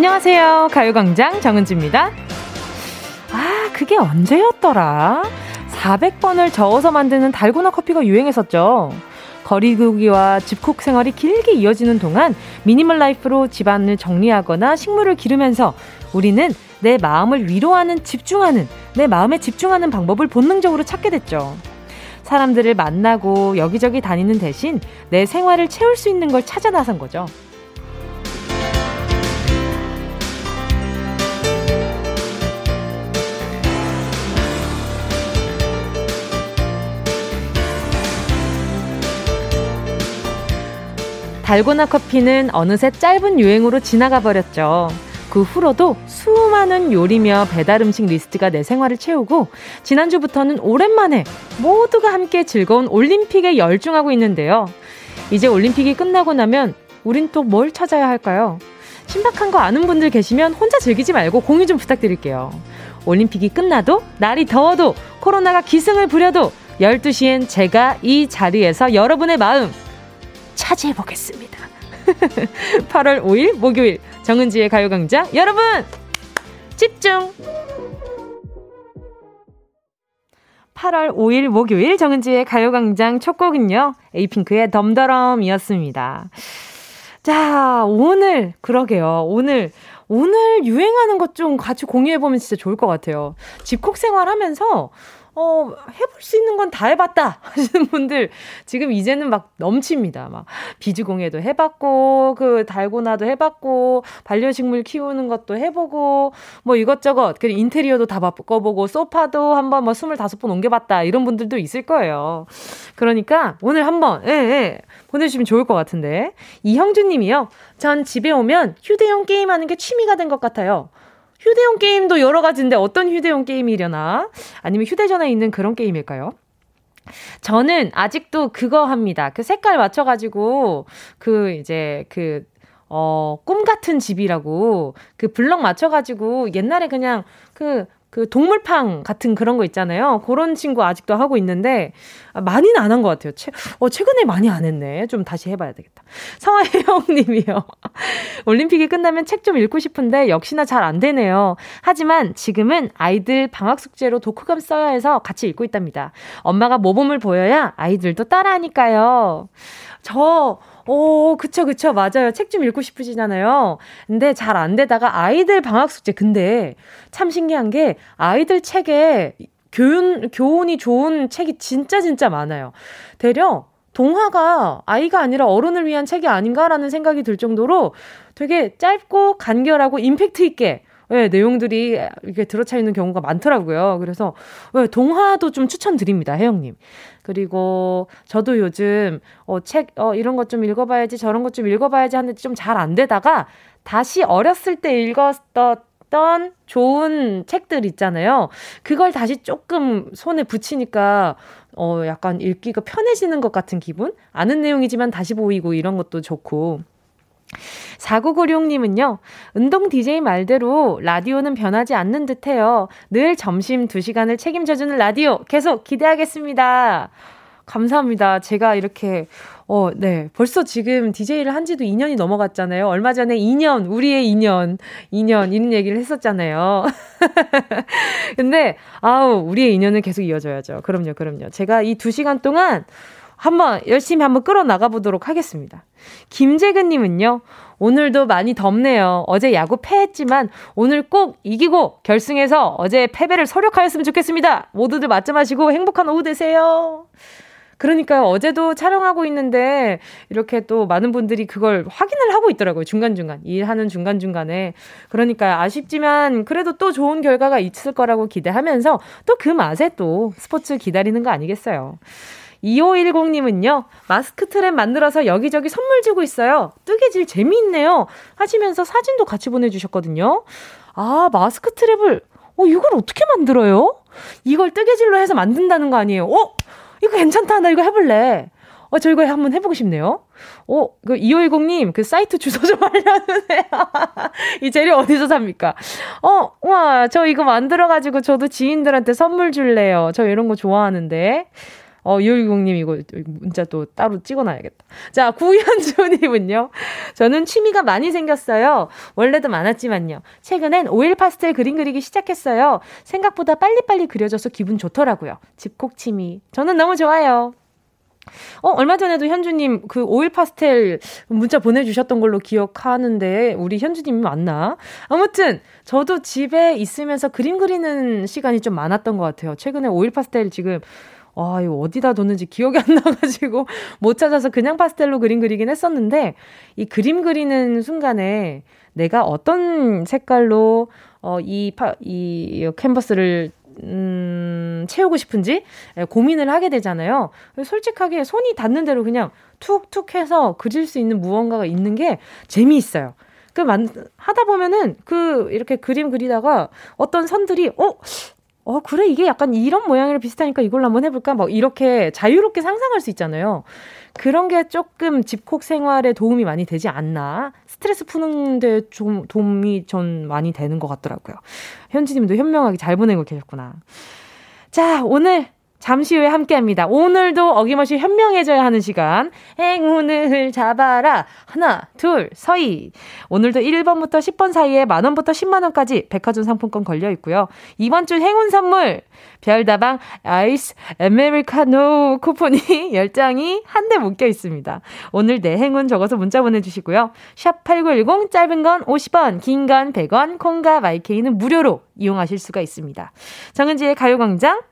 안녕하세요. 가요광장 정은지입니다. 아, 그게 언제였더라? 400번을 저어서 만드는 달고나 커피가 유행했었죠. 거리두기와 집콕 생활이 길게 이어지는 동안 미니멀 라이프로 집안을 정리하거나 식물을 기르면서 우리는 내 마음을 위로하는 집중하는 내 마음에 집중하는 방법을 본능적으로 찾게 됐죠. 사람들을 만나고 여기저기 다니는 대신 내 생활을 채울 수 있는 걸 찾아 나선 거죠. 달고나 커피는 어느새 짧은 유행으로 지나가 버렸죠. 그 후로도 수많은 요리며 배달 음식 리스트가 내 생활을 채우고 지난주부터는 오랜만에 모두가 함께 즐거운 올림픽에 열중하고 있는데요. 이제 올림픽이 끝나고 나면 우린 또 뭘 찾아야 할까요? 신박한 거 아는 분들 계시면 혼자 즐기지 말고 공유 좀 부탁드릴게요. 올림픽이 끝나도 날이 더워도 코로나가 기승을 부려도 12시엔 제가 이 자리에서 여러분의 마음 차지해 보겠습니다. 8월 5일 목요일 정은지의 가요광장 여러분 집중 8월 5일 목요일 정은지의 가요광장 첫 곡은요. 에이핑크의 덤더럼이었습니다. 자, 오늘, 그러게요. 오늘, 오늘 유행하는 것 좀 같이 공유해보면 진짜 좋을 것 같아요. 집콕 생활 하면서, 어, 해볼 수 있는 건 다 해봤다 하시는 분들 지금 이제는 막 넘칩니다. 막 비즈공예도 해봤고, 그 달고나도 해봤고, 반려식물 키우는 것도 해보고, 뭐 이것저것, 그리고 인테리어도 다 바꿔보고, 소파도 한번 뭐 25번 옮겨봤다. 이런 분들도 있을 거예요. 그러니까 오늘 한번, 예, 예, 보내주시면 좋을 것 같은데. 이형준 님이요. 전 집에 오면 휴대용 게임하는 게 취미가 된 것 같아요. 휴대용 게임도 여러 가지인데 어떤 휴대용 게임이려나? 아니면 휴대전화에 있는 그런 게임일까요? 저는 아직도 그거 합니다. 그 색깔 맞춰가지고, 그, 이제, 그, 어, 꿈 같은 집이라고, 그 블럭 맞춰가지고, 옛날에 그냥 그 그 동물팡 같은 그런 거 있잖아요. 그런 친구 아직도 하고 있는데 아, 많이는 안 한 것 같아요. 최, 어, 최근에 많이 안 했네. 좀 다시 해봐야 되겠다. 성화혜영 님이요. 올림픽이 끝나면 책 좀 읽고 싶은데 역시나 잘 안 되네요. 하지만 지금은 아이들 방학 숙제로 독후감 써야 해서 같이 읽고 있답니다. 엄마가 모범을 보여야 아이들도 따라하니까요. 저 오, 그쵸, 그쵸. 맞아요. 책 좀 읽고 싶으시잖아요. 근데 잘 안 되다가 아이들 방학 숙제. 근데 참 신기한 게 아이들 책에 교훈, 교훈이 좋은 책이 진짜 진짜 많아요. 대려 동화가 아이가 아니라 어른을 위한 책이 아닌가라는 생각이 들 정도로 되게 짧고 간결하고 임팩트 있게 네, 내용들이 이렇게 들어차 있는 경우가 많더라고요. 그래서 네, 동화도 좀 추천드립니다, 혜영님. 그리고 저도 요즘 어, 책, 어, 이런 것 좀 읽어봐야지, 저런 것 좀 읽어봐야지 하는데 좀 잘 안 되다가 다시 어렸을 때 읽었던 좋은 책들 있잖아요. 그걸 다시 조금 손에 붙이니까 어, 약간 읽기가 편해지는 것 같은 기분? 아는 내용이지만 다시 보이고 이런 것도 좋고. 4996님은요, 운동 DJ 말대로 라디오는 변하지 않는 듯 해요. 늘 점심 2시간을 책임져주는 라디오 계속 기대하겠습니다. 감사합니다. 제가 이렇게, 어, 네. 벌써 지금 DJ를 한 지도 2년이 넘어갔잖아요. 얼마 전에 2년, 우리의 2년, 2년, 이런 얘기를 했었잖아요. 근데, 아우, 우리의 2년은 계속 이어져야죠. 그럼요, 그럼요. 제가 이 2시간 동안 한번 열심히 한번 끌어 나가 보도록 하겠습니다. 김재근 님은요, 오늘도 많이 덥네요. 어제 야구 패했지만 오늘 꼭 이기고 결승에서 어제 패배를 소력하였으면 좋겠습니다. 모두들 맞점 하시고 행복한 오후 되세요. 그러니까요. 어제도 촬영하고 있는데 이렇게 또 많은 분들이 그걸 확인을 하고 있더라고요. 중간중간. 일하는 중간중간에. 그러니까 아쉽지만 그래도 또 좋은 결과가 있을 거라고 기대하면서 또 그 맛에 또 스포츠 기다리는 거 아니겠어요. 2510님은요, 마스크 트랩 만들어서 여기저기 선물 주고 있어요. 뜨개질 재미있네요. 하시면서 사진도 같이 보내주셨거든요. 아, 마스크 트랩을, 어, 이걸 어떻게 만들어요? 이걸 뜨개질로 해서 만든다는 거 아니에요? 어? 이거 괜찮다. 나 이거 해볼래. 어, 저 이거 한번 해보고 싶네요. 어, 그 2510님, 그 사이트 주소 좀 알려주세요. 이 재료 어디서 삽니까? 어, 와, 저 이거 만들어가지고 저도 지인들한테 선물 줄래요. 저 이런 거 좋아하는데. 어, 2560님 이거 문자 또 따로 찍어놔야겠다. 자, 구현주님은요. 저는 취미가 많이 생겼어요. 원래도 많았지만요. 최근엔 오일 파스텔 그림 그리기 시작했어요. 생각보다 빨리빨리 그려져서 기분 좋더라고요. 집콕 취미. 저는 너무 좋아요. 어, 얼마 전에도 현주님 그 오일 파스텔 문자 보내주셨던 걸로 기억하는데, 우리 현주님이 맞나? 아무튼, 저도 집에 있으면서 그림 그리는 시간이 좀 많았던 것 같아요. 최근에 오일 파스텔 지금 아, 이거 어디다 뒀는지 기억이 안 나가지고 못 찾아서 그냥 파스텔로 그림 그리긴 했었는데, 이 그림 그리는 순간에 내가 어떤 색깔로, 어, 이 파, 이 캔버스를 음, 채우고 싶은지 예, 고민을 하게 되잖아요. 솔직하게 손이 닿는 대로 그냥 툭툭 해서 그릴 수 있는 무언가가 있는 게 재미있어요. 그, 만, 하다 보면은 그, 이렇게 그림 그리다가 어떤 선들이, 어? 어, 그래, 이게 약간 이런 모양이랑 비슷하니까 이걸로 한번 해볼까? 막 이렇게 자유롭게 상상할 수 있잖아요. 그런 게 조금 집콕 생활에 도움이 많이 되지 않나. 스트레스 푸는데 좀 도움이 전 많이 되는 것 같더라고요. 현지 님도 현명하게 잘 보내고 계셨구나. 자, 오늘 잠시 후에 함께 합니다. 오늘도 어김없이 현명해져야 하는 시간. 행운을 잡아라. 하나, 둘, 서희. 오늘도 1번부터 10번 사이에 만원부터 10만원까지 백화점 상품권 걸려 있고요. 이번 주 행운 선물. 별다방 아이스 아메리카노 쿠폰이 10장이 한 대 묶여 있습니다. 오늘 내 행운 적어서 문자 보내주시고요. 샵 8910 짧은 건 50원, 긴 건 100원, 콩과 마이케이는 무료로 이용하실 수가 있습니다. 정은지의 가요광장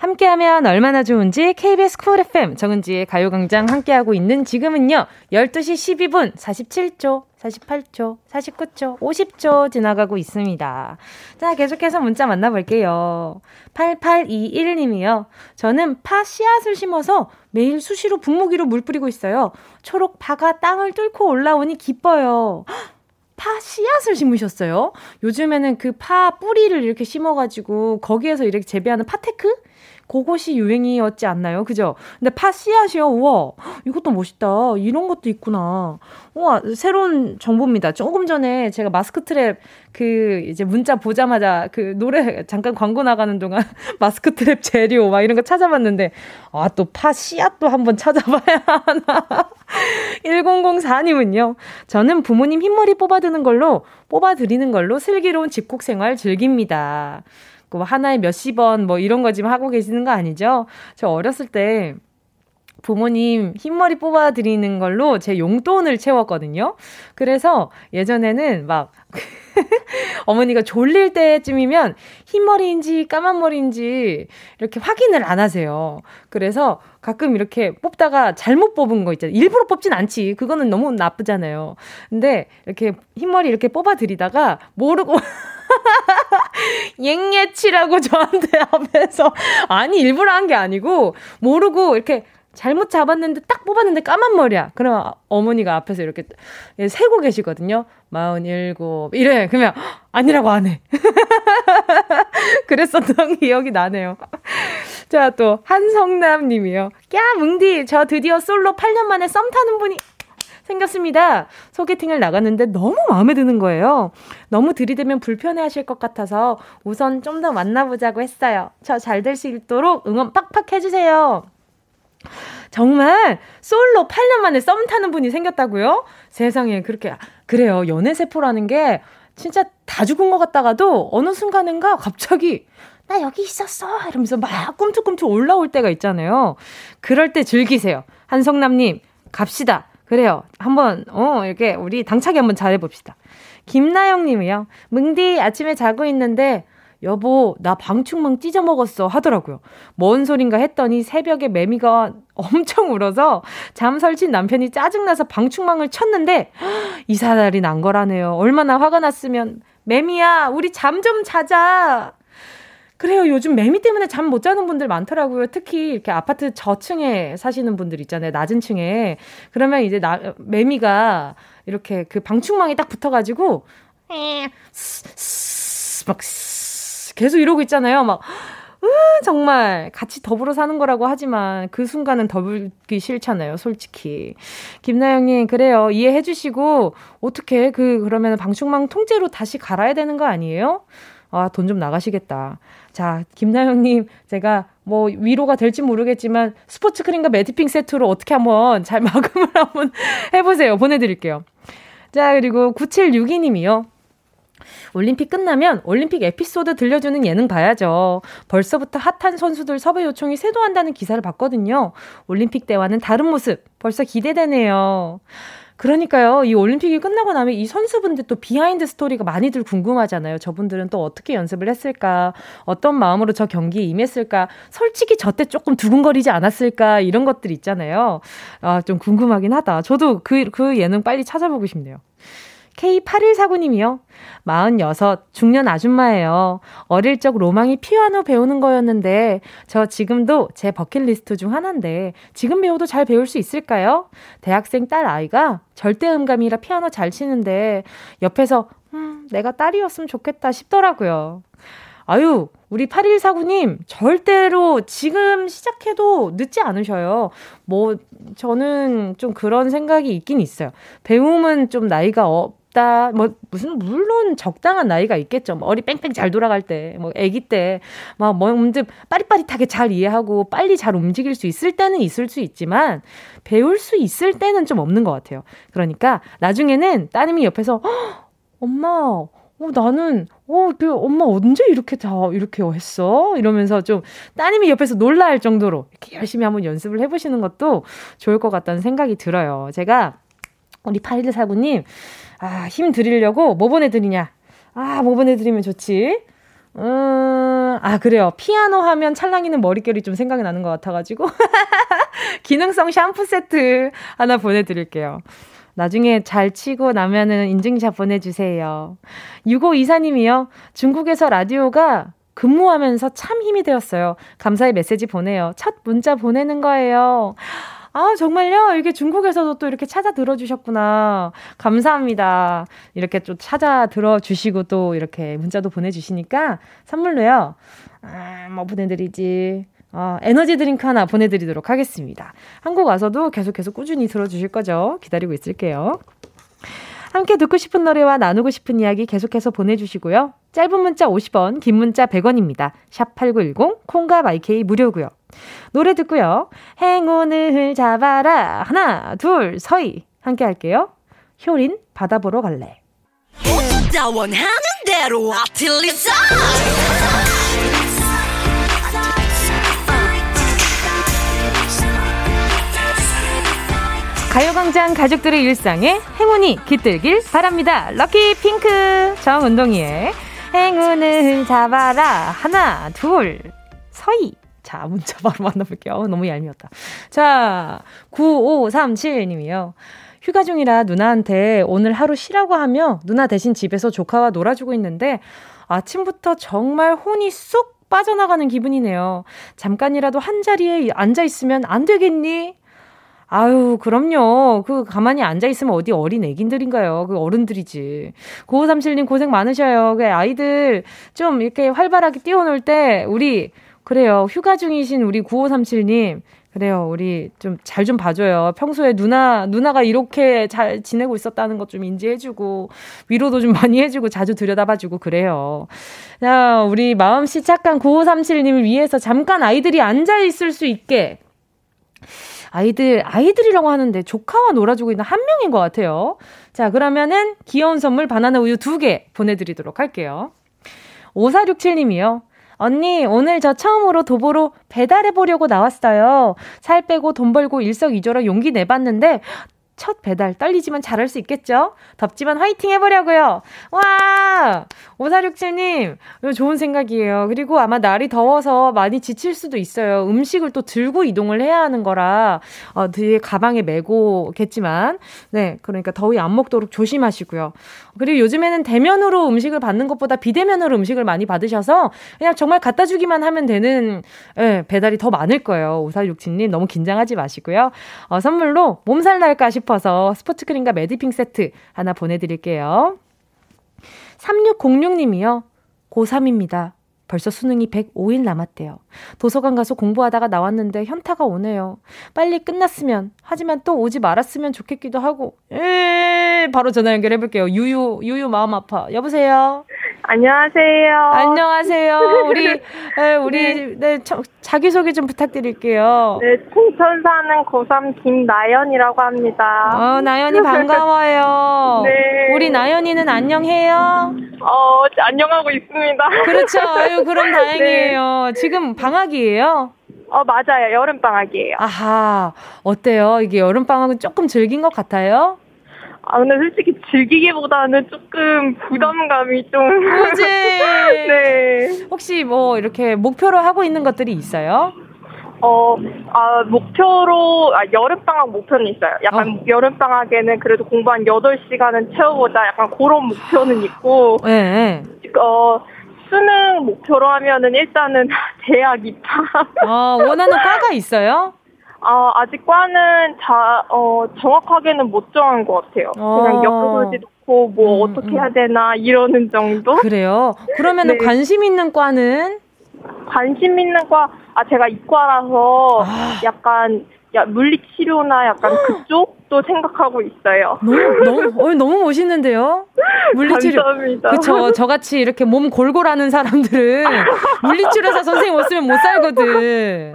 함께하면 얼마나 좋은지 KBS 쿨 FM 정은지의 가요광장 함께하고 있는 지금은요 12시 12분 47초 48초, 49초, 50초 지나가고 있습니다. 자, 계속해서 문자 만나볼게요. 8821님이요. 저는 파 씨앗을 심어서 매일 수시로 분무기로 물 뿌리고 있어요. 초록 파가 땅을 뚫고 올라오니 기뻐요. 파 씨앗을 심으셨어요? 요즘에는 그 파 뿌리를 이렇게 심어가지고 거기에서 이렇게 재배하는 파테크? 그것이 유행이었지 않나요? 그죠? 근데 파 씨앗이요? 우와, 이것도 멋있다. 이런 것도 있구나. 우와, 새로운 정보입니다. 조금 전에 제가 마스크 트랩 그 이제 문자 보자마자 그 노래 잠깐 광고 나가는 동안 마스크 트랩 재료 막 이런 거 찾아봤는데 아, 또 파 씨앗도 한번 찾아봐야 하나. 1004님은요. 저는 부모님 흰머리 뽑아드는 걸로 뽑아드리는 걸로 슬기로운 집콕 생활 즐깁니다. 그 하나에 몇십 원 뭐 이런 거 지금 하고 계시는 거 아니죠? 저 어렸을 때 부모님 흰머리 뽑아드리는 걸로 제 용돈을 채웠거든요. 그래서 예전에는 막 어머니가 졸릴 때쯤이면 흰머리인지 까만 머리인지 이렇게 확인을 안 하세요. 그래서 가끔 이렇게 뽑다가 잘못 뽑은 거 있잖아요. 일부러 뽑진 않지. 그거는 너무 나쁘잖아요. 근데 이렇게 흰머리 이렇게 뽑아드리다가 모르고 앵예치라고 저한테 앞에서 아니 일부러 한 게 아니고 모르고 이렇게 잘못 잡았는데 딱 뽑았는데 까만 머리야. 그럼 어머니가 앞에서 이렇게 세고 계시거든요. 마흔일곱 이래. 그러면 아니라고 안 해. 그랬었던 기억이 나네요. 자, 또 한성남 님이요. 야, 뭉디, 저 드디어 솔로 8년 만에 썸 타는 분이 생겼습니다. 소개팅을 나갔는데 너무 마음에 드는 거예요. 너무 들이대면 불편해 하실 것 같아서 우선 좀 더 만나보자고 했어요. 저 잘 될 수 있도록 응원 빡빡 해주세요. 정말 솔로 8년 만에 썸 타는 분이 생겼다고요? 세상에 그렇게 그래요. 연애 세포라는 게 진짜 다 죽은 것 같다가도 어느 순간인가 갑자기 나 여기 있었어 이러면서 막 꿈틀꿈틀 올라올 때가 있잖아요. 그럴 때 즐기세요. 한성남님 갑시다. 그래요. 한번 어 이렇게 우리 당차게 한번 잘해봅시다. 김나영 님이요. 뭉디 아침에 자고 있는데 여보, 나 방충망 찢어 먹었어 하더라고요. 뭔 소린가 했더니 새벽에 매미가 엄청 울어서 잠 설친 남편이 짜증나서 방충망을 쳤는데 이사달이 난 거라네요. 얼마나 화가 났으면 매미야, 우리 잠 좀 자자. 그래요. 요즘 매미 때문에 잠 못 자는 분들 많더라고요. 특히 이렇게 아파트 저층에 사시는 분들 있잖아요. 낮은 층에. 그러면 이제 나, 매미가 이렇게 그 방충망이 딱 붙어가지고, 막, 계속 이러고 있잖아요. 막, 으, 정말 같이 더불어 사는 거라고 하지만 그 순간은 더불기 싫잖아요, 솔직히. 김나영님, 그래요. 이해해 주시고, 어떻게 그, 그러면 방충망 통째로 다시 갈아야 되는 거 아니에요? 아, 돈 좀 나가시겠다. 자, 김나영님, 제가 뭐 위로가 될지 모르겠지만 스포츠 크림과 매디핑 세트로 어떻게 한번 잘 마감을 한번 해보세요. 보내드릴게요. 자, 그리고 9762님이요. 올림픽 끝나면 올림픽 에피소드 들려주는 예능 봐야죠. 벌써부터 핫한 선수들 섭외 요청이 쇄도한다는 기사를 봤거든요. 올림픽 때와는 다른 모습 벌써 기대되네요. 그러니까요. 이 올림픽이 끝나고 나면 이 선수분들 또 behind story가 많이들 궁금하잖아요. 저분들은 또 어떻게 연습을 했을까? 어떤 마음으로 저 경기에 임했을까? 솔직히 저때 조금 두근거리지 않았을까? 이런 것들 있잖아요. 아, 좀 궁금하긴 하다. 저도 그, 그 예능 빨리 찾아보고 싶네요. K8149님이요. 46, 중년 아줌마예요. 어릴 적 로망이 피아노 배우는 거였는데, 저 지금도 제 버킷리스트 중 하나인데, 지금 배워도 잘 배울 수 있을까요? 대학생 딸 아이가 절대음감이라 피아노 잘 치는데, 옆에서, 음, 내가 딸이었으면 좋겠다 싶더라고요. 아유, 우리 8149님, 절대로 지금 시작해도 늦지 않으셔요. 뭐, 저는 좀 그런 생각이 있긴 있어요. 배움은 좀 나이가 어, 없다. 뭐 무슨 물론 적당한 나이가 있겠죠. 머리 뺑뺑 잘 돌아갈 때, 뭐 아기 때, 막 뭔지 빠릿빠릿하게 잘 이해하고 빨리 잘 움직일 수 있을 때는 있을 수 있지만 배울 수 있을 때는 좀 없는 것 같아요. 그러니까 나중에는 따님이 옆에서 엄마, 어, 나는, 어, 그, 엄마 언제 이렇게 다, 이렇게 했어? 이러면서 좀, 따님이 옆에서 놀라 할 정도로, 이렇게 열심히 한번 연습을 해보시는 것도 좋을 것 같다는 생각이 들어요. 제가, 우리 8149님, 아, 힘 드리려고 뭐 보내드리냐? 아, 뭐 보내드리면 좋지? 음, 아, 그래요. 피아노 하면 찰랑이는 머릿결이 좀 생각이 나는 것 같아가지고. 기능성 샴푸 세트 하나 보내드릴게요. 나중에 잘 치고 나면은 인증샷 보내주세요. 6524님이요. 중국에서 라디오가 근무하면서 참 힘이 되었어요. 감사의 메시지 보내요. 첫 문자 보내는 거예요. 아, 정말요? 이게 중국에서도 또 이렇게 찾아 들어주셨구나. 감사합니다. 이렇게 또 찾아 들어주시고 또 이렇게 문자도 보내주시니까 선물로요. 아, 뭐 보내드리지. 어, 에너지 드링크 하나 보내드리도록 하겠습니다. 한국 와서도 계속해서 꾸준히 들어주실 거죠? 기다리고 있을게요. 함께 듣고 싶은 노래와 나누고 싶은 이야기 계속해서 보내주시고요. 짧은 문자 50원, 긴 문자 100원입니다. 샵 8910, 콩과 마이케이 무료고요. 노래 듣고요. 행운을 잡아라. 하나, 둘, 서희. 함께 할게요. 효린, 바다 보러 갈래. 가요광장 가족들의 일상에 행운이 깃들길 바랍니다. 럭키 핑크 정은동이의 행운을 잡아라 하나 둘 서희 자 문자 바로 만나볼게요. 어, 너무 얄미웠다. 자 9537님이요. 휴가 중이라 누나한테 오늘 하루 쉬라고 하며 누나 대신 집에서 조카와 놀아주고 있는데 아침부터 정말 혼이 쏙 빠져나가는 기분이네요. 잠깐이라도 한 자리에 앉아 있으면 안 되겠니? 아유, 그럼요. 그 가만히 앉아 있으면 어디 어린 애긴들인가요? 그 어른들이지. 9537님 고생 많으셔요. 그 아이들 좀 이렇게 활발하게 뛰어놀 때 우리 그래요. 휴가 중이신 우리 9537님 그래요. 우리 좀 잘좀 좀 봐줘요. 평소에 누나, 누나가 이렇게 잘 지내고 있었다는 것 좀 인지해주고, 위로도 좀 많이 해주고, 자주 들여다봐주고, 그래요. 자, 우리 마음씨 착한 9537님을 위해서 잠깐 아이들이 앉아있을 수 있게, 아이들, 아이들이라고 하는데 조카와 놀아주고 있는 한 명인 것 같아요. 자, 그러면은 귀여운 선물 바나나 우유 두 개 보내드리도록 할게요. 5467님이요. 언니, 오늘 저 처음으로 도보로 배달해보려고 나왔어요. 살 빼고 돈 벌고 일석이조로 용기 내봤는데, 첫 배달 떨리지만 잘할 수 있겠죠? 덥지만 화이팅 해보려고요. 와! 5467님, 좋은 생각이에요. 그리고 아마 날이 더워서 많이 지칠 수도 있어요. 음식을 또 들고 이동을 해야 하는 거라, 어, 뒤에 가방에 메고겠지만, 네, 그러니까 더위 안 먹도록 조심하시고요. 그리고 요즘에는 대면으로 음식을 받는 것보다 비대면으로 음식을 많이 받으셔서 그냥 정말 갖다 주기만 하면 되는 네, 배달이 더 많을 거예요. 5467님 너무 긴장하지 마시고요. 어, 선물로 몸살 날까 싶어서 스포츠 크림과 매디핑 세트 하나 보내드릴게요. 3606님이요. 고3입니다. 벌써 수능이 105일 남았대요. 도서관 가서 공부하다가 나왔는데 현타가 오네요. 빨리 끝났으면, 하지만 또 오지 말았으면 좋겠기도 하고. 에 바로 전화 연결해볼게요. 유유, 유유 마음 아파. 여보세요? 안녕하세요. 안녕하세요. 우리, 에, 우리, 네, 네 저, 자기 소개 좀 부탁드릴게요. 네, 충천 사는 고3 김나연이라고 합니다. 어, 나연이 반가워요. 네. 우리 나연이는 안녕해요? 어, 안녕하고 있습니다. 그렇죠. 아유, 그럼 다행이에요. 네. 지금 방학이에요? 어, 맞아요. 여름방학이에요. 아하, 어때요? 이게 여름방학은 조금 즐긴 것 같아요? 아, 근데 솔직히 즐기기보다는 조금 부담감이 좀. 그지? 네. 혹시 뭐 이렇게 목표로 하고 있는 것들이 있어요? 어, 아, 목표로, 아, 여름방학 목표는 있어요. 약간 어. 여름방학에는 그래도 공부 한 8시간은 채워보자. 약간 그런 목표는 있고. 네. 어, 수능 목표로 하면은 일단은 대학 입학. 아, 원하는 과가 있어요? 아, 아직 과는 자, 어, 정확하게는 못 정한 것 같아요. 어. 그냥 엮어보지 놓고 뭐 음, 어떻게 음. 해야 되나 이러는 정도? 그래요? 그러면 네. 관심 있는 과는? 관심 있는 과, 아, 제가 이과라서 아. 약간 야, 물리치료나 약간 그쪽 도 생각하고 있어요. 너무, 너무, 어, 너무 멋있는데요? 물리치료. 감사합니다. 그쵸. 저같이 이렇게 몸 골골하는 사람들은 물리치료사 선생님 없으면 못 살거든.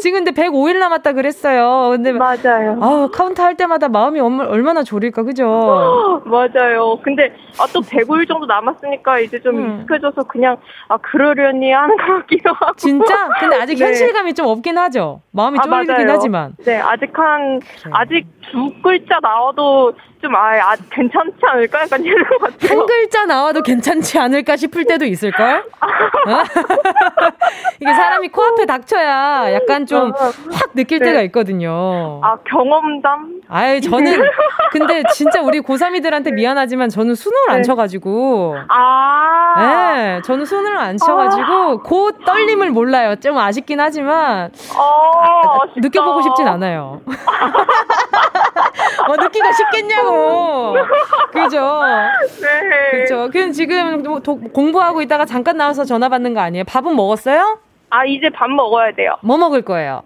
지금 근데 105일 남았다 그랬어요. 근데 맞아요. 아우, 카운트 할 때마다 마음이 얼마나 졸일까, 그죠? 맞아요. 근데 아, 또 105일 정도 남았으니까 이제 좀 음. 익숙해져서 그냥 아, 그러려니 하는 것 같기도 하고. 진짜? 근데 아직 네. 현실감이 좀 없긴 하죠. 마음이 아, 쫄리긴 하지만. 네, 아직 한, 그래. 아직 두 글자 나와도 좀, 아, 아 괜찮지 않을까? 약간 이런 것 같아요. 한 글자 나와도 괜찮지 않을까 싶을 때도 있을걸? 어? 이게 사람이 코앞에 닥쳐야 약간 좀 확 느낄 네. 때가 있거든요. 아, 경험담? 아유, 저는, 근데 진짜 우리 고3이들한테 미안하지만 저는 수능을 네. 안 쳐가지고. 아. 네, 저는 수능을 안 쳐가지고, 아. 그 떨림을 몰라요. 좀 아쉽긴 하지만. 어. 아, 느껴보고 싶진 않아요. 뭐 느끼가 쉽겠냐고. 그죠? 네. 그죠. 그럼 지금 도, 공부하고 있다가 잠깐 나와서 전화 받는 거 아니에요? 밥은 먹었어요? 아, 이제 밥 먹어야 돼요. 뭐 먹을 거예요?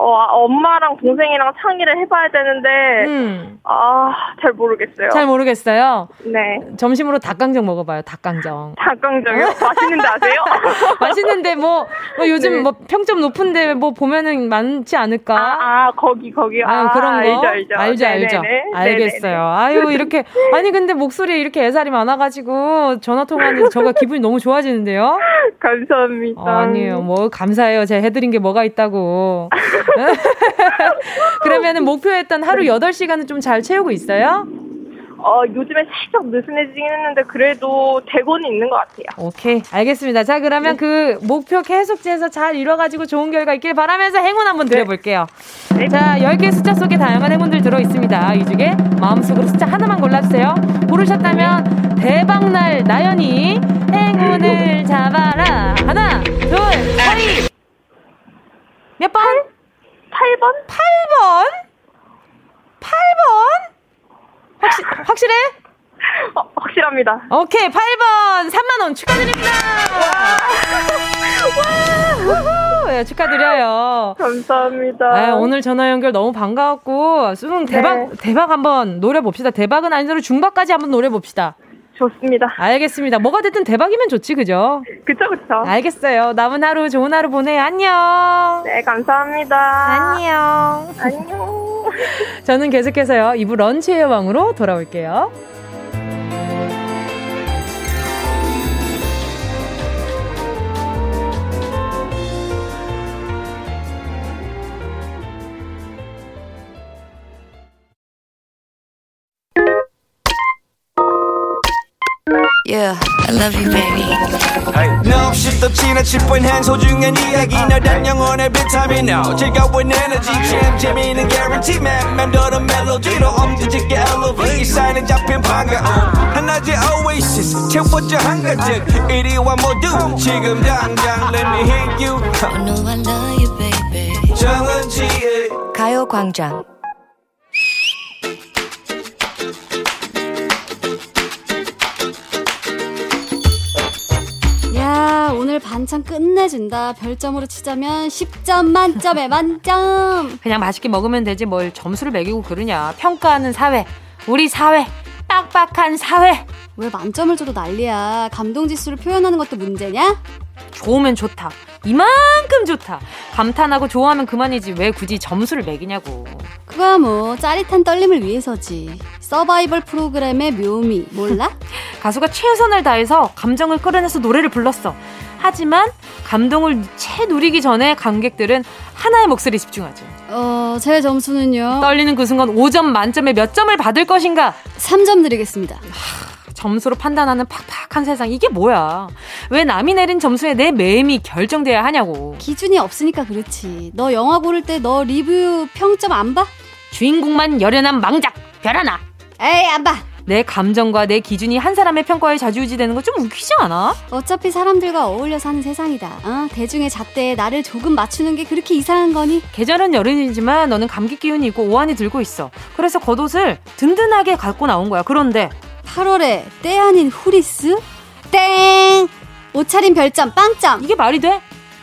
어, 아, 엄마랑 동생이랑 상의를 해봐야 되는데, 음. 아, 잘 모르겠어요. 잘 모르겠어요? 네. 점심으로 닭강정 먹어봐요, 닭강정. 닭강정이요? 맛있는데 아세요? 맛있는데 뭐, 뭐 요즘 네. 뭐 평점 높은데 뭐 보면은 많지 않을까? 아, 아 거기, 거기. 아, 아 그런 거? 알죠, 알죠. 알죠, 알죠. 알겠어요. 네네네. 아유, 이렇게, 아니, 근데 목소리에 이렇게 애살이 많아가지고 전화통화하는데 저가 기분이 너무 좋아지는데요? 감사합니다. 아니에요. 뭐, 감사해요. 제가 해드린 게 뭐가 있다고. 그러면은 목표했던 하루 8시간은 좀 잘 채우고 있어요? 어, 요즘에 살짝 느슨해지긴 했는데 그래도 대고는 있는 것 같아요. 오케이. 알겠습니다. 자, 그러면 네. 그 목표 계속해서 잘 이뤄가지고 좋은 결과 있길 바라면서 행운 한번 네. 드려볼게요. 네. 자, 10개 숫자 속에 다양한 행운들 들어있습니다. 이 중에 마음속으로 숫자 하나만 골라주세요. 고르셨다면 대박날 나연이 행운을 잡아라. 하나, 둘, 셋. 몇 번? 8번? 8번? 8번? 확실, 확실해? 어, 확실합니다. 오케이, 8번 3만 원 축하드립니다! 와! 와! 네, 축하드려요. 감사합니다. 아, 오늘 전화 연결 너무 반가웠고, 수능 대박, 네. 대박 한번 노려 봅시다. 대박은 아니더라도 중박까지 한번 노려 봅시다. 좋습니다. 알겠습니다. 뭐가 됐든 대박이면 좋지, 그죠? 그쵸, 그쵸. 알겠어요. 남은 하루 좋은 하루 보내요. 안녕. 네, 감사합니다. 안녕. 안녕. 저는 계속해서요. 2부 런치의 왕으로 돌아올게요. Yeah, I love you, baby. 너 없이 또 지나칠 뻔한 소중한 이야기. 너란 영혼의 비타민. now 즐거운 에너지. 참 재미있는 guarantee man. 맘대로 멜로디로 엄지짓게 elevate. 이 사인은 잡힌 반가움 하나의 oasis. 채워져 한가득 이리와 모두 지금 당장. Let me hit you. I know I love you, baby. 정은지의 가요광장. 야, 오늘 반찬 끝내준다. 별점으로 치자면 10점 만점에 만점. 그냥 맛있게 먹으면 되지 뭘 점수를 매기고 그러냐. 평가하는 사회. 우리 사회. 빡빡한 사회. 왜 만점을 줘도 난리야. 감동 지수를 표현하는 것도 문제냐? 좋으면 좋다. 이만큼 좋다. 감탄하고 좋아하면 그만이지. 왜 굳이 점수를 매기냐고. 그거야 뭐 짜릿한 떨림을 위해서지. 서바이벌 프로그램의 묘미 몰라? 가수가 최선을 다해서 감정을 끌어내서 노래를 불렀어. 하지만 감동을 채 누리기 전에 관객들은 하나의 목소리에 집중하죠. 어, 제 점수는요. 떨리는 그 순간 5점 만점에 몇 점을 받을 것인가? 3점 드리겠습니다. 점수로 판단하는 팍팍한 세상 이게 뭐야? 왜 남이 내린 점수에 내 매임이 결정돼야 하냐고. 기준이 없으니까 그렇지. 너 영화 고를 때 너 리뷰 평점 안 봐? 주인공만 열연한 망작 별 하나. 에이, 안 봐. 내 감정과 내 기준이 한 사람의 평가에 좌지우지되는 거 좀 웃기지 않아? 어차피 사람들과 어울려 사는 세상이다. 어? 대중의 잣대에 나를 조금 맞추는 게 그렇게 이상한 거니? 계절은 여름이지만 너는 감기 기운이 있고 오한이 들고 있어. 그래서 겉옷을 든든하게 갖고 나온 거야. 그런데 8월에 때 아닌 후리스? 땡! 옷차림 별점 빵점! 이게 말이 돼?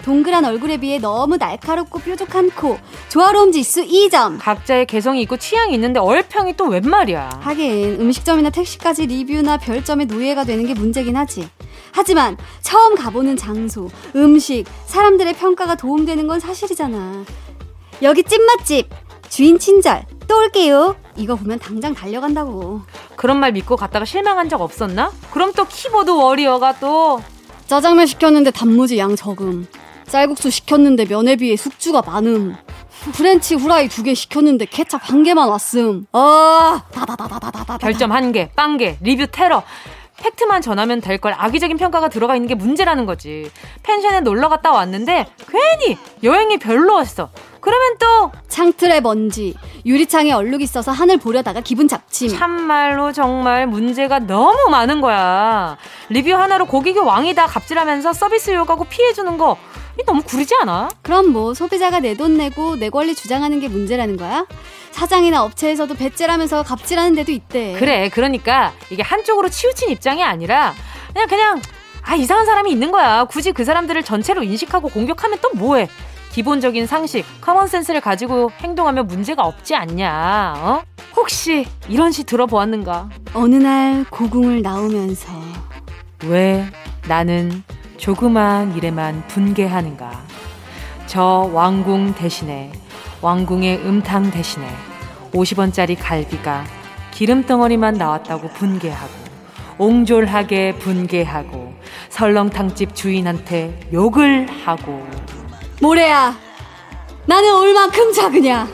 동그란 얼굴에 비해 너무 날카롭고 뾰족한 코. 조화로움 지수 2점. 각자의 개성이 있고 취향이 있는데 얼평이 또 웬 말이야? 하긴 음식점이나 택시까지 리뷰나 별점의 노예가 되는 게 문제긴 하지. 하지만 처음 가보는 장소, 음식, 사람들의 평가가 도움되는 건 사실이잖아. 여기 찐맛집, 주인 친절, 또 올게요. 이거 보면 당장 달려간다고. 그런 말 믿고 갔다가 실망한 적 없었나? 그럼 또 키보드 워리어가 또 짜장면 시켰는데 단무지 양 적음. 쌀국수 시켰는데 면에 비해 숙주가 많음. 프렌치 후라이 두 개 시켰는데 케찹 한 개만 왔음. 아, 다다다다다다다. 별점 한 개, 빵 개, 리뷰 테러. 팩트만 전하면 될 걸 악의적인 평가가 들어가 있는 게 문제라는 거지. 펜션에 놀러 갔다 왔는데 괜히 여행이 별로였어. 그러면 또 창틀에 먼지, 유리창에 얼룩 있어서 하늘 보려다가 기분 잡침. 참말로 정말 문제가 너무 많은 거야. 리뷰 하나로 고객이 왕이다 갑질하면서 서비스 요구하고 피해주는 거이 너무 구리지 않아? 그럼 뭐 소비자가 내 돈 내고 내 권리 주장하는 게 문제라는 거야? 사장이나 업체에서도 배째라면서 갑질하는 데도 있대. 그래, 그러니까 이게 한쪽으로 치우친 입장이 아니라 그냥 그냥 아 이상한 사람이 있는 거야. 굳이 그 사람들을 전체로 인식하고 공격하면 또 뭐해? 기본적인 상식, common sense를 가지고 행동하면 문제가 없지 않냐. 어? 혹시 이런 시 들어보았는가? 어느 날 고궁을 나오면서 왜 나는 조그만 일에만 분개하는가? 저 왕궁 대신에 왕궁의 음탕 대신에 50원짜리 갈비가 기름덩어리만 나왔다고 분개하고 옹졸하게 분개하고 설렁탕집 주인한테 욕을 하고. 모래야 나는 얼만큼 작으냐?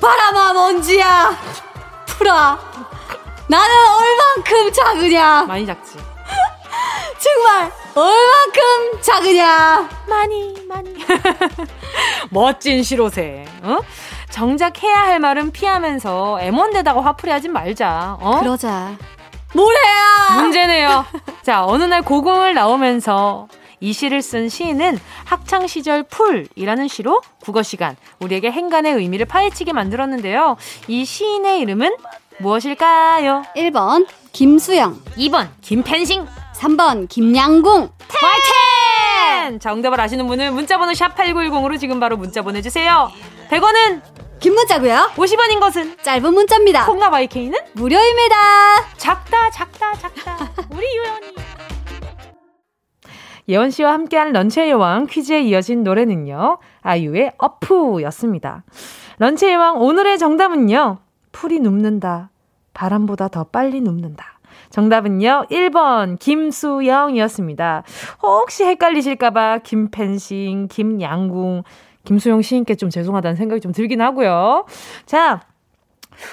바람아 먼지야 풀어. 나는 얼만큼 작으냐? 많이 작지. 정말 얼만큼 작으냐 많이 많이 멋진 시로새 어? 정작 해야 할 말은 피하면서 애먼데다가 화풀이하지 말자 어? 그러자 모래야 문제네요 자 어느 날 고궁을 나오면서 이 시를 쓴 시인은 학창 시절 풀이라는 시로 국어 시간 우리에게 행간의 의미를 파헤치게 만들었는데요. 이 시인의 이름은 무엇일까요? 1번 김수영 2번 김펜싱 3번 김양궁 화이팅! 정답을 아시는 분은 문자번호 샵 8910으로 지금 바로 문자 보내주세요. 100원은 긴 문자고요 50원인 것은 짧은 문자입니다 콩과 마이케이는 무료입니다 작다 작다 작다 우리 유연이 예원 씨와 함께하는 런치의 여왕 퀴즈에 이어진 노래는요. 아이유의 어프였습니다. 런치의 여왕 오늘의 정답은요. 풀이 눕는다. 바람보다 더 빨리 눕는다. 정답은요. 1번 김수영이었습니다. 혹시 헷갈리실까봐 김펜싱, 김양궁, 김수영 시인께 좀 죄송하다는 생각이 좀 들긴 하고요. 자,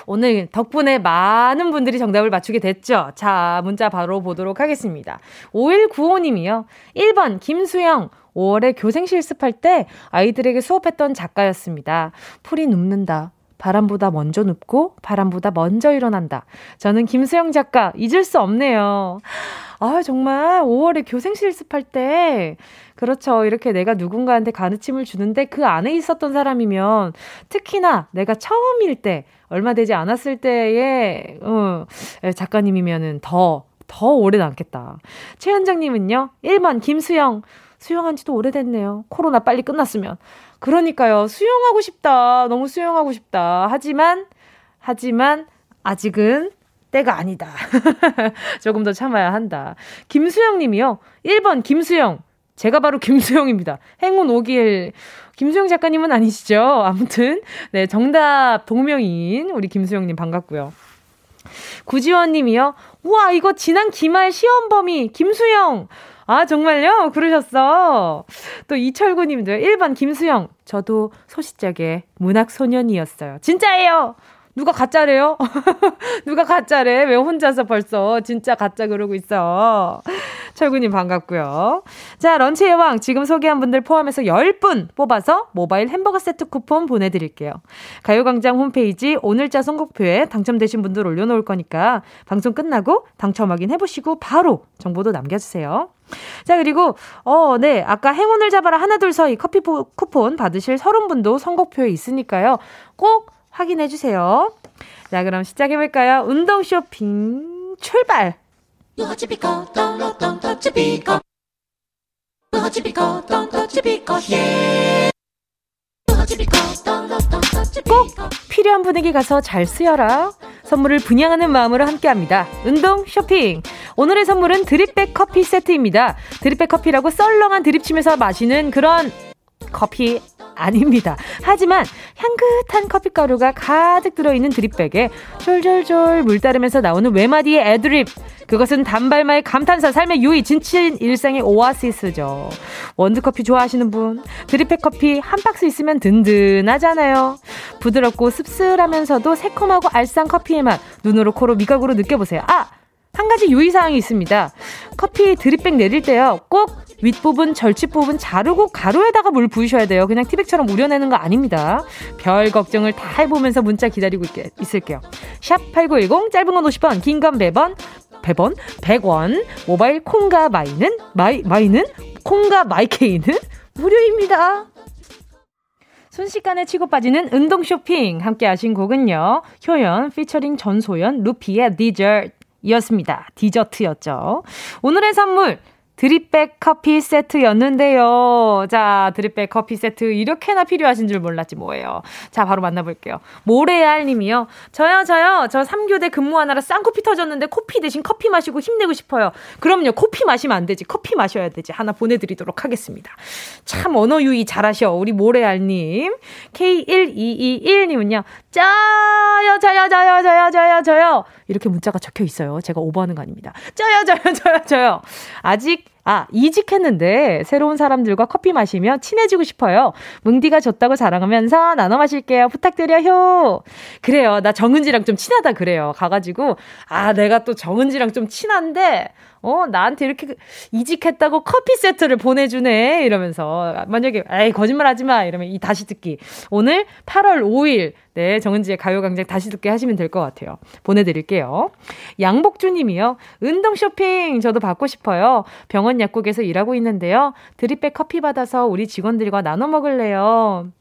오늘 덕분에 많은 분들이 정답을 맞추게 됐죠? 자, 문자 바로 보도록 하겠습니다. 5195님이요. 1번, 김수영. 5월에 교생 실습할 때 아이들에게 수업했던 작가였습니다. 풀이 눕는다. 바람보다 먼저 눕고 바람보다 먼저 일어난다. 저는 김수영 작가 잊을 수 없네요. 아, 정말 5월에 교생 실습할 때 그렇죠. 이렇게 내가 누군가한테 가르침을 주는데 그 안에 있었던 사람이면 특히나 내가 처음일 때 얼마 되지 않았을 때의 어, 작가님이면은 더, 더 오래 남겠다. 최현정님은요, 1번 김수영. 수영한 지도 오래됐네요. 코로나 빨리 끝났으면. 그러니까요. 수영하고 싶다. 너무 수영하고 싶다. 하지만, 하지만, 아직은 때가 아니다. 조금 더 참아야 한다. 김수영 님이요. 1번 김수영. 제가 바로 김수영입니다. 행운 오길. 김수영 작가님은 아니시죠? 아무튼, 네, 정답 동명인 우리 김수영님 반갑고요. 구지원 님이요. 우와, 이거 지난 기말 시험 범위, 김수영. 아, 정말요? 그러셨어. 또 이철구 님도 1번 김수영. 저도 소시적에 문학소년이었어요. 진짜예요! 누가 가짜래요? 누가 가짜래? 왜 혼자서 벌써 진짜 가짜 그러고 있어? 철구님 반갑고요. 자, 런치의 왕 지금 소개한 분들 포함해서 10분 뽑아서 모바일 햄버거 세트 쿠폰 보내드릴게요. 가요광장 홈페이지 오늘자 선곡표에 당첨되신 분들 올려놓을 거니까 방송 끝나고 당첨 확인해보시고 바로 정보도 남겨주세요. 자, 그리고, 어, 네. 아까 행운을 잡아라 하나, 둘, 서이 커피 쿠폰 받으실 서른 분도 선곡표에 있으니까요. 꼭 확인해 주세요. 자, 그럼 시작해 볼까요? 운동 쇼핑 출발! 꼭 필요한 분에게 가서 잘 쓰여라. 선물을 분양하는 마음으로 함께합니다. 운동 쇼핑. 오늘의 선물은 드립백 커피 세트입니다. 드립백 커피라고 썰렁한 드립치면서 마시는 그런 커피 아닙니다. 하지만 향긋한 커피가루가 가득 들어있는 드립백에 졸졸졸 물 따르면서 나오는 외마디의 애드립. 그것은 단발마의 감탄사, 삶의 유의, 진친 일상의 오아시스죠. 원두커피 좋아하시는 분, 드립백 커피 한 박스 있으면 든든하잖아요. 부드럽고 씁쓸하면서도 새콤하고 알싸한 커피의 맛, 눈으로 코로 미각으로 느껴보세요. 아! 한 가지 유의사항이 있습니다. 커피 드립백 내릴 때요. 꼭 윗부분, 절집 부분 자르고 가루에다가 물 부으셔야 돼요. 그냥 티백처럼 우려내는 거 아닙니다. 별 걱정을 다 해보면서 문자 기다리고 있게, 있을게요. 샵 8910, 짧은 건 50원, 긴 건 100원, 100원, 100원, 모바일 콩과 마이는, 마이, 마이는, 콩과 마이케이는 무료입니다. 순식간에 치고 빠지는 운동 쇼핑 함께 하신 곡은요. 효연 피처링 전소연 루피의 디저트 이었습니다. 디저트였죠. 오늘의 선물 드립백 커피 세트였는데요. 자, 드립백 커피 세트 이렇게나 필요하신 줄 몰랐지 뭐예요. 자, 바로 만나볼게요. 모래알 님이요. 저요, 저요. 저 3교대 근무하느라 쌍코피 터졌는데 코피 대신 커피 마시고 힘내고 싶어요. 그럼요. 코피 마시면 안 되지. 커피 마셔야 되지. 하나 보내드리도록 하겠습니다. 참 언어 유의 잘하셔. 우리 모래알 님. K1221 님은요. 짜요, 저요, 저요, 저요, 저요, 저요. 이렇게 문자가 적혀 있어요. 제가 오버하는 거 아닙니다. 저요, 저요, 저요, 저요. 아직 아, 이직했는데 새로운 사람들과 커피 마시며 친해지고 싶어요. 뭉디가 줬다고 자랑하면서 나눠 마실게요. 부탁드려요. 그래요. 나 정은지랑 좀 친하다 그래요. 가가지고 아, 내가 또 정은지랑 좀 친한데 어, 나한테 이렇게 그 이직했다고 커피 세트를 보내주네. 이러면서. 만약에, 에이, 거짓말 하지 마. 이러면 이 다시 듣기. 오늘 8월 5일, 네, 정은지의 가요광장 다시 듣게 하시면 될 것 같아요. 보내드릴게요. 양복주 님이요. 운동 쇼핑 저도 받고 싶어요. 병원 약국에서 일하고 있는데요. 드립백 커피 받아서 우리 직원들과 나눠 먹을래요.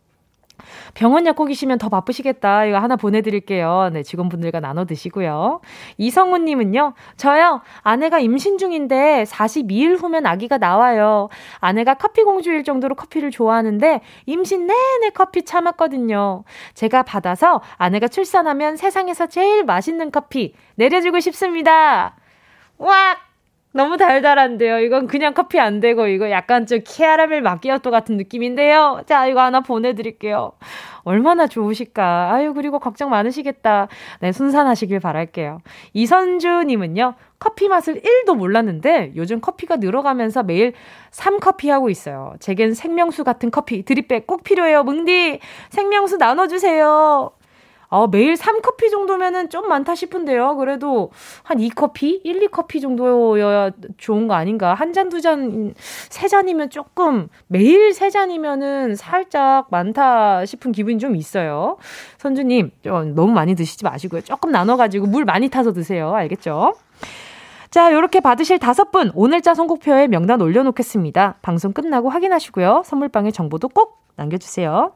병원 약국이시면 더 바쁘시겠다. 이거 하나 보내드릴게요. 네, 직원분들과 나눠 드시고요. 이성훈님은요, 저요, 아내가 임신 중인데 42일 후면 아기가 나와요. 아내가 커피 공주일 정도로 커피를 좋아하는데 임신 내내 커피 참았거든요. 제가 받아서 아내가 출산하면 세상에서 제일 맛있는 커피 내려주고 싶습니다. 와! 너무 달달한데요. 이건 그냥 커피 안 되고 이거 약간 좀 캐러멜 마끼아또 같은 느낌인데요. 자, 이거 하나 보내드릴게요. 얼마나 좋으실까. 아유, 그리고 걱정 많으시겠다. 네, 순산하시길 바랄게요. 이선주님은요, 커피 맛을 1도 몰랐는데 요즘 커피가 늘어가면서 매일 3커피 하고 있어요. 제겐 생명수 같은 커피 드립백 꼭 필요해요. 뭉디, 생명수 나눠주세요. 아, 매일 3커피 정도면은 좀 많다 싶은데요. 그래도 한 2커피? 1, 2커피 정도여야 좋은 거 아닌가? 한 잔, 두 잔, 세 잔이면 조금, 매일 세 잔이면은 살짝 많다 싶은 기분이 좀 있어요. 선주님, 너무 많이 드시지 마시고요. 조금 나눠가지고 물 많이 타서 드세요. 알겠죠? 자, 이렇게 받으실 다섯 분, 오늘자 선곡표에 명단 올려놓겠습니다. 방송 끝나고 확인하시고요. 선물방에 정보도 꼭 남겨주세요.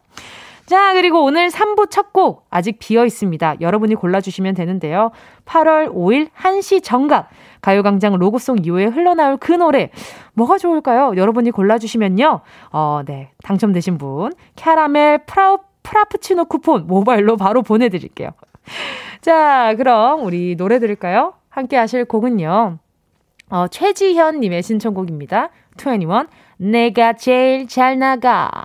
자, 그리고 오늘 3부 첫 곡 아직 비어 있습니다. 여러분이 골라주시면 되는데요. 8월 5일 1시 정각 가요광장 로고송 이후에 흘러나올 그 노래 뭐가 좋을까요? 여러분이 골라주시면요. 어, 네. 당첨되신 분 캐러멜 프라우 프라푸치노 쿠폰 모바일로 바로 보내드릴게요. 자, 그럼 우리 노래 들을까요? 함께 하실 곡은요. 어, 최지현님의 신청곡입니다. 21, 내가 제일 잘 나가.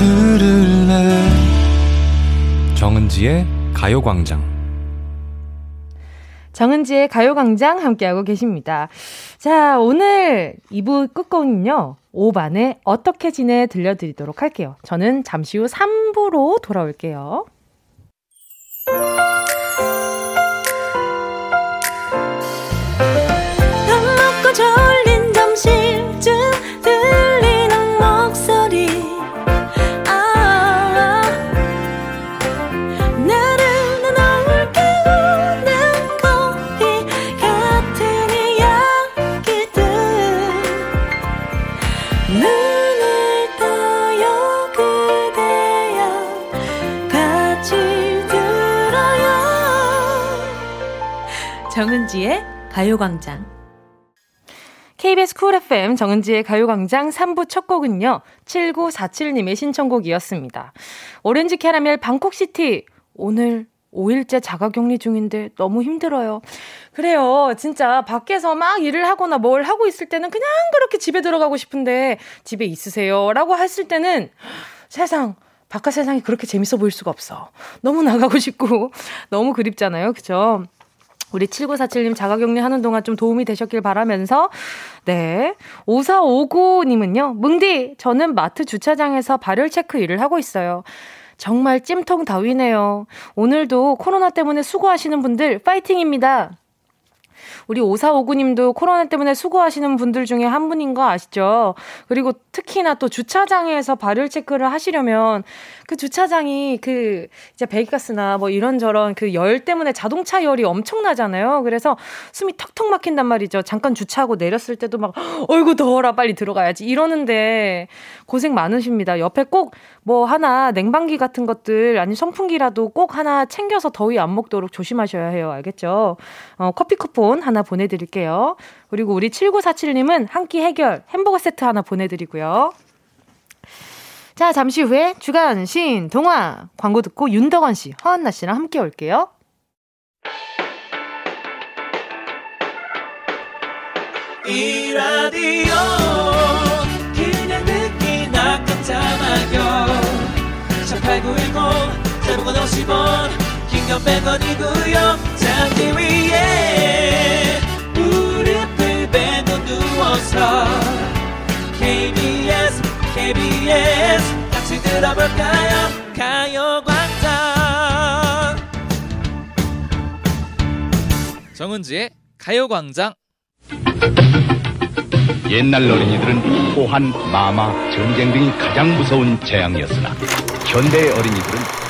들을래 정은지의 가요광장 정은지의 가요광장 함께하고 계십니다. 자, 오늘 2부 끝곡은요, 5반에 어떻게 지내 들려드리도록 할게요. 저는 잠시 후 3부로 돌아올게요. 정은지의 가요광장. KBS 쿨 FM 정은지의 가요광장 3부 첫 곡은요, 7947님의 신청곡이었습니다. 오렌지 캐러멜 방콕시티. 오늘 5일째 자가격리 중인데 너무 힘들어요. 그래요. 진짜 밖에서 막 일을 하거나 뭘 하고 있을 때는 그냥 그렇게 집에 들어가고 싶은데 집에 있으세요. 라고 했을 때는 세상, 바깥 세상이 그렇게 재밌어 보일 수가 없어. 너무 나가고 싶고 너무 그립잖아요. 그죠? 우리 7947님 자가격리 하는 동안 좀 도움이 되셨길 바라면서, 네. 5459님은요, 뭉디, 저는 마트 주차장에서 발열 체크 일을 하고 있어요. 정말 찜통 더위네요. 오늘도 코로나 때문에 수고하시는 분들 파이팅입니다. 우리 5459님도 코로나 때문에 수고하시는 분들 중에 한 분인 거 아시죠? 그리고 특히나 또 주차장에서 발열 체크를 하시려면 그 주차장이 그 이제 배기가스나 뭐 이런저런 그 열 때문에 자동차 열이 엄청나잖아요. 그래서 숨이 턱턱 막힌단 말이죠. 잠깐 주차하고 내렸을 때도 막 어이구 더워라 빨리 들어가야지 이러는데 고생 많으십니다. 옆에 꼭 뭐 하나 냉방기 같은 것들 아니 선풍기라도 꼭 하나 챙겨서 더위 안 먹도록 조심하셔야 해요. 알겠죠? 어, 커피 쿠폰 하나 보내드릴게요. 그리고 우리 7947님은 한 끼 해결 햄버거 세트 하나 보내드리고요. 자, 잠시 후에 주간 신 동화 광고 듣고 윤덕원 씨, 허한나 씨랑 함께 올게요. 이 라디오 그냥 듣기나 깜짝마요 18910 대목원 50원 긴건 100원이고요 잠기 위에 누워서 KBS KBS 같이 들어볼까요? 가요광장. 정은지의 가요광장. 옛날 어린이들은 호환, 마마, 전쟁 등이 가장 무서운 재앙이었으나 현대의 어린이들은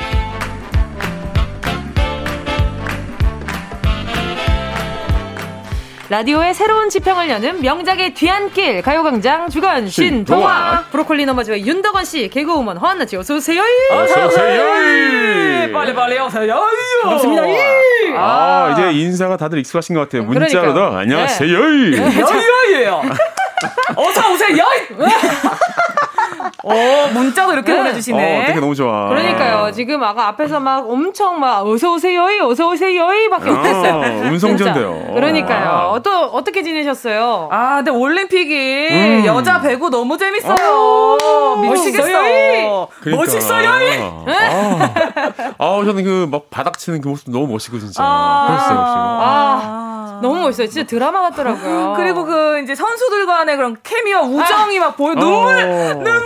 라디오의 새로운 지평을 여는 명작의 뒤안길 가요광장 주간 신동화 브로콜리 너머즈의 윤덕원 씨 개그우먼 허한나 씨 어서 오세요. 어서 오세요. 빨리 빨리 오세요. 반갑습니다. 아, 이제 인사가 다들 익숙하신 것 같아요. 문자로도 안녕하세요. 여유예요. 어서 오세요. 어, 문자도 이렇게 네. 보내주시네. 어, 되게 너무 좋아. 그러니까요. 지금 아까 앞에서 막 엄청 막 어서 오세요, 어서 오세요, 밖에 어, 못했어요. 음성전돼요. 그러니까요. 아. 어떠, 어떻게 지내셨어요? 아, 근데 올림픽이 음. 여자 배구 너무 재밌어요. 미치겠어요. 그러니까. 멋있어요. 아, 아, 저는 그 막 바닥 치는 그 모습 너무 멋있고 진짜. 아, 멋있어요, 아, 너무 멋있어요. 진짜 드라마 같더라고요. 그리고 그 이제 선수들 간의 그런 케미와 우정이 막 보여 눈물 어. 눈물 나. 아,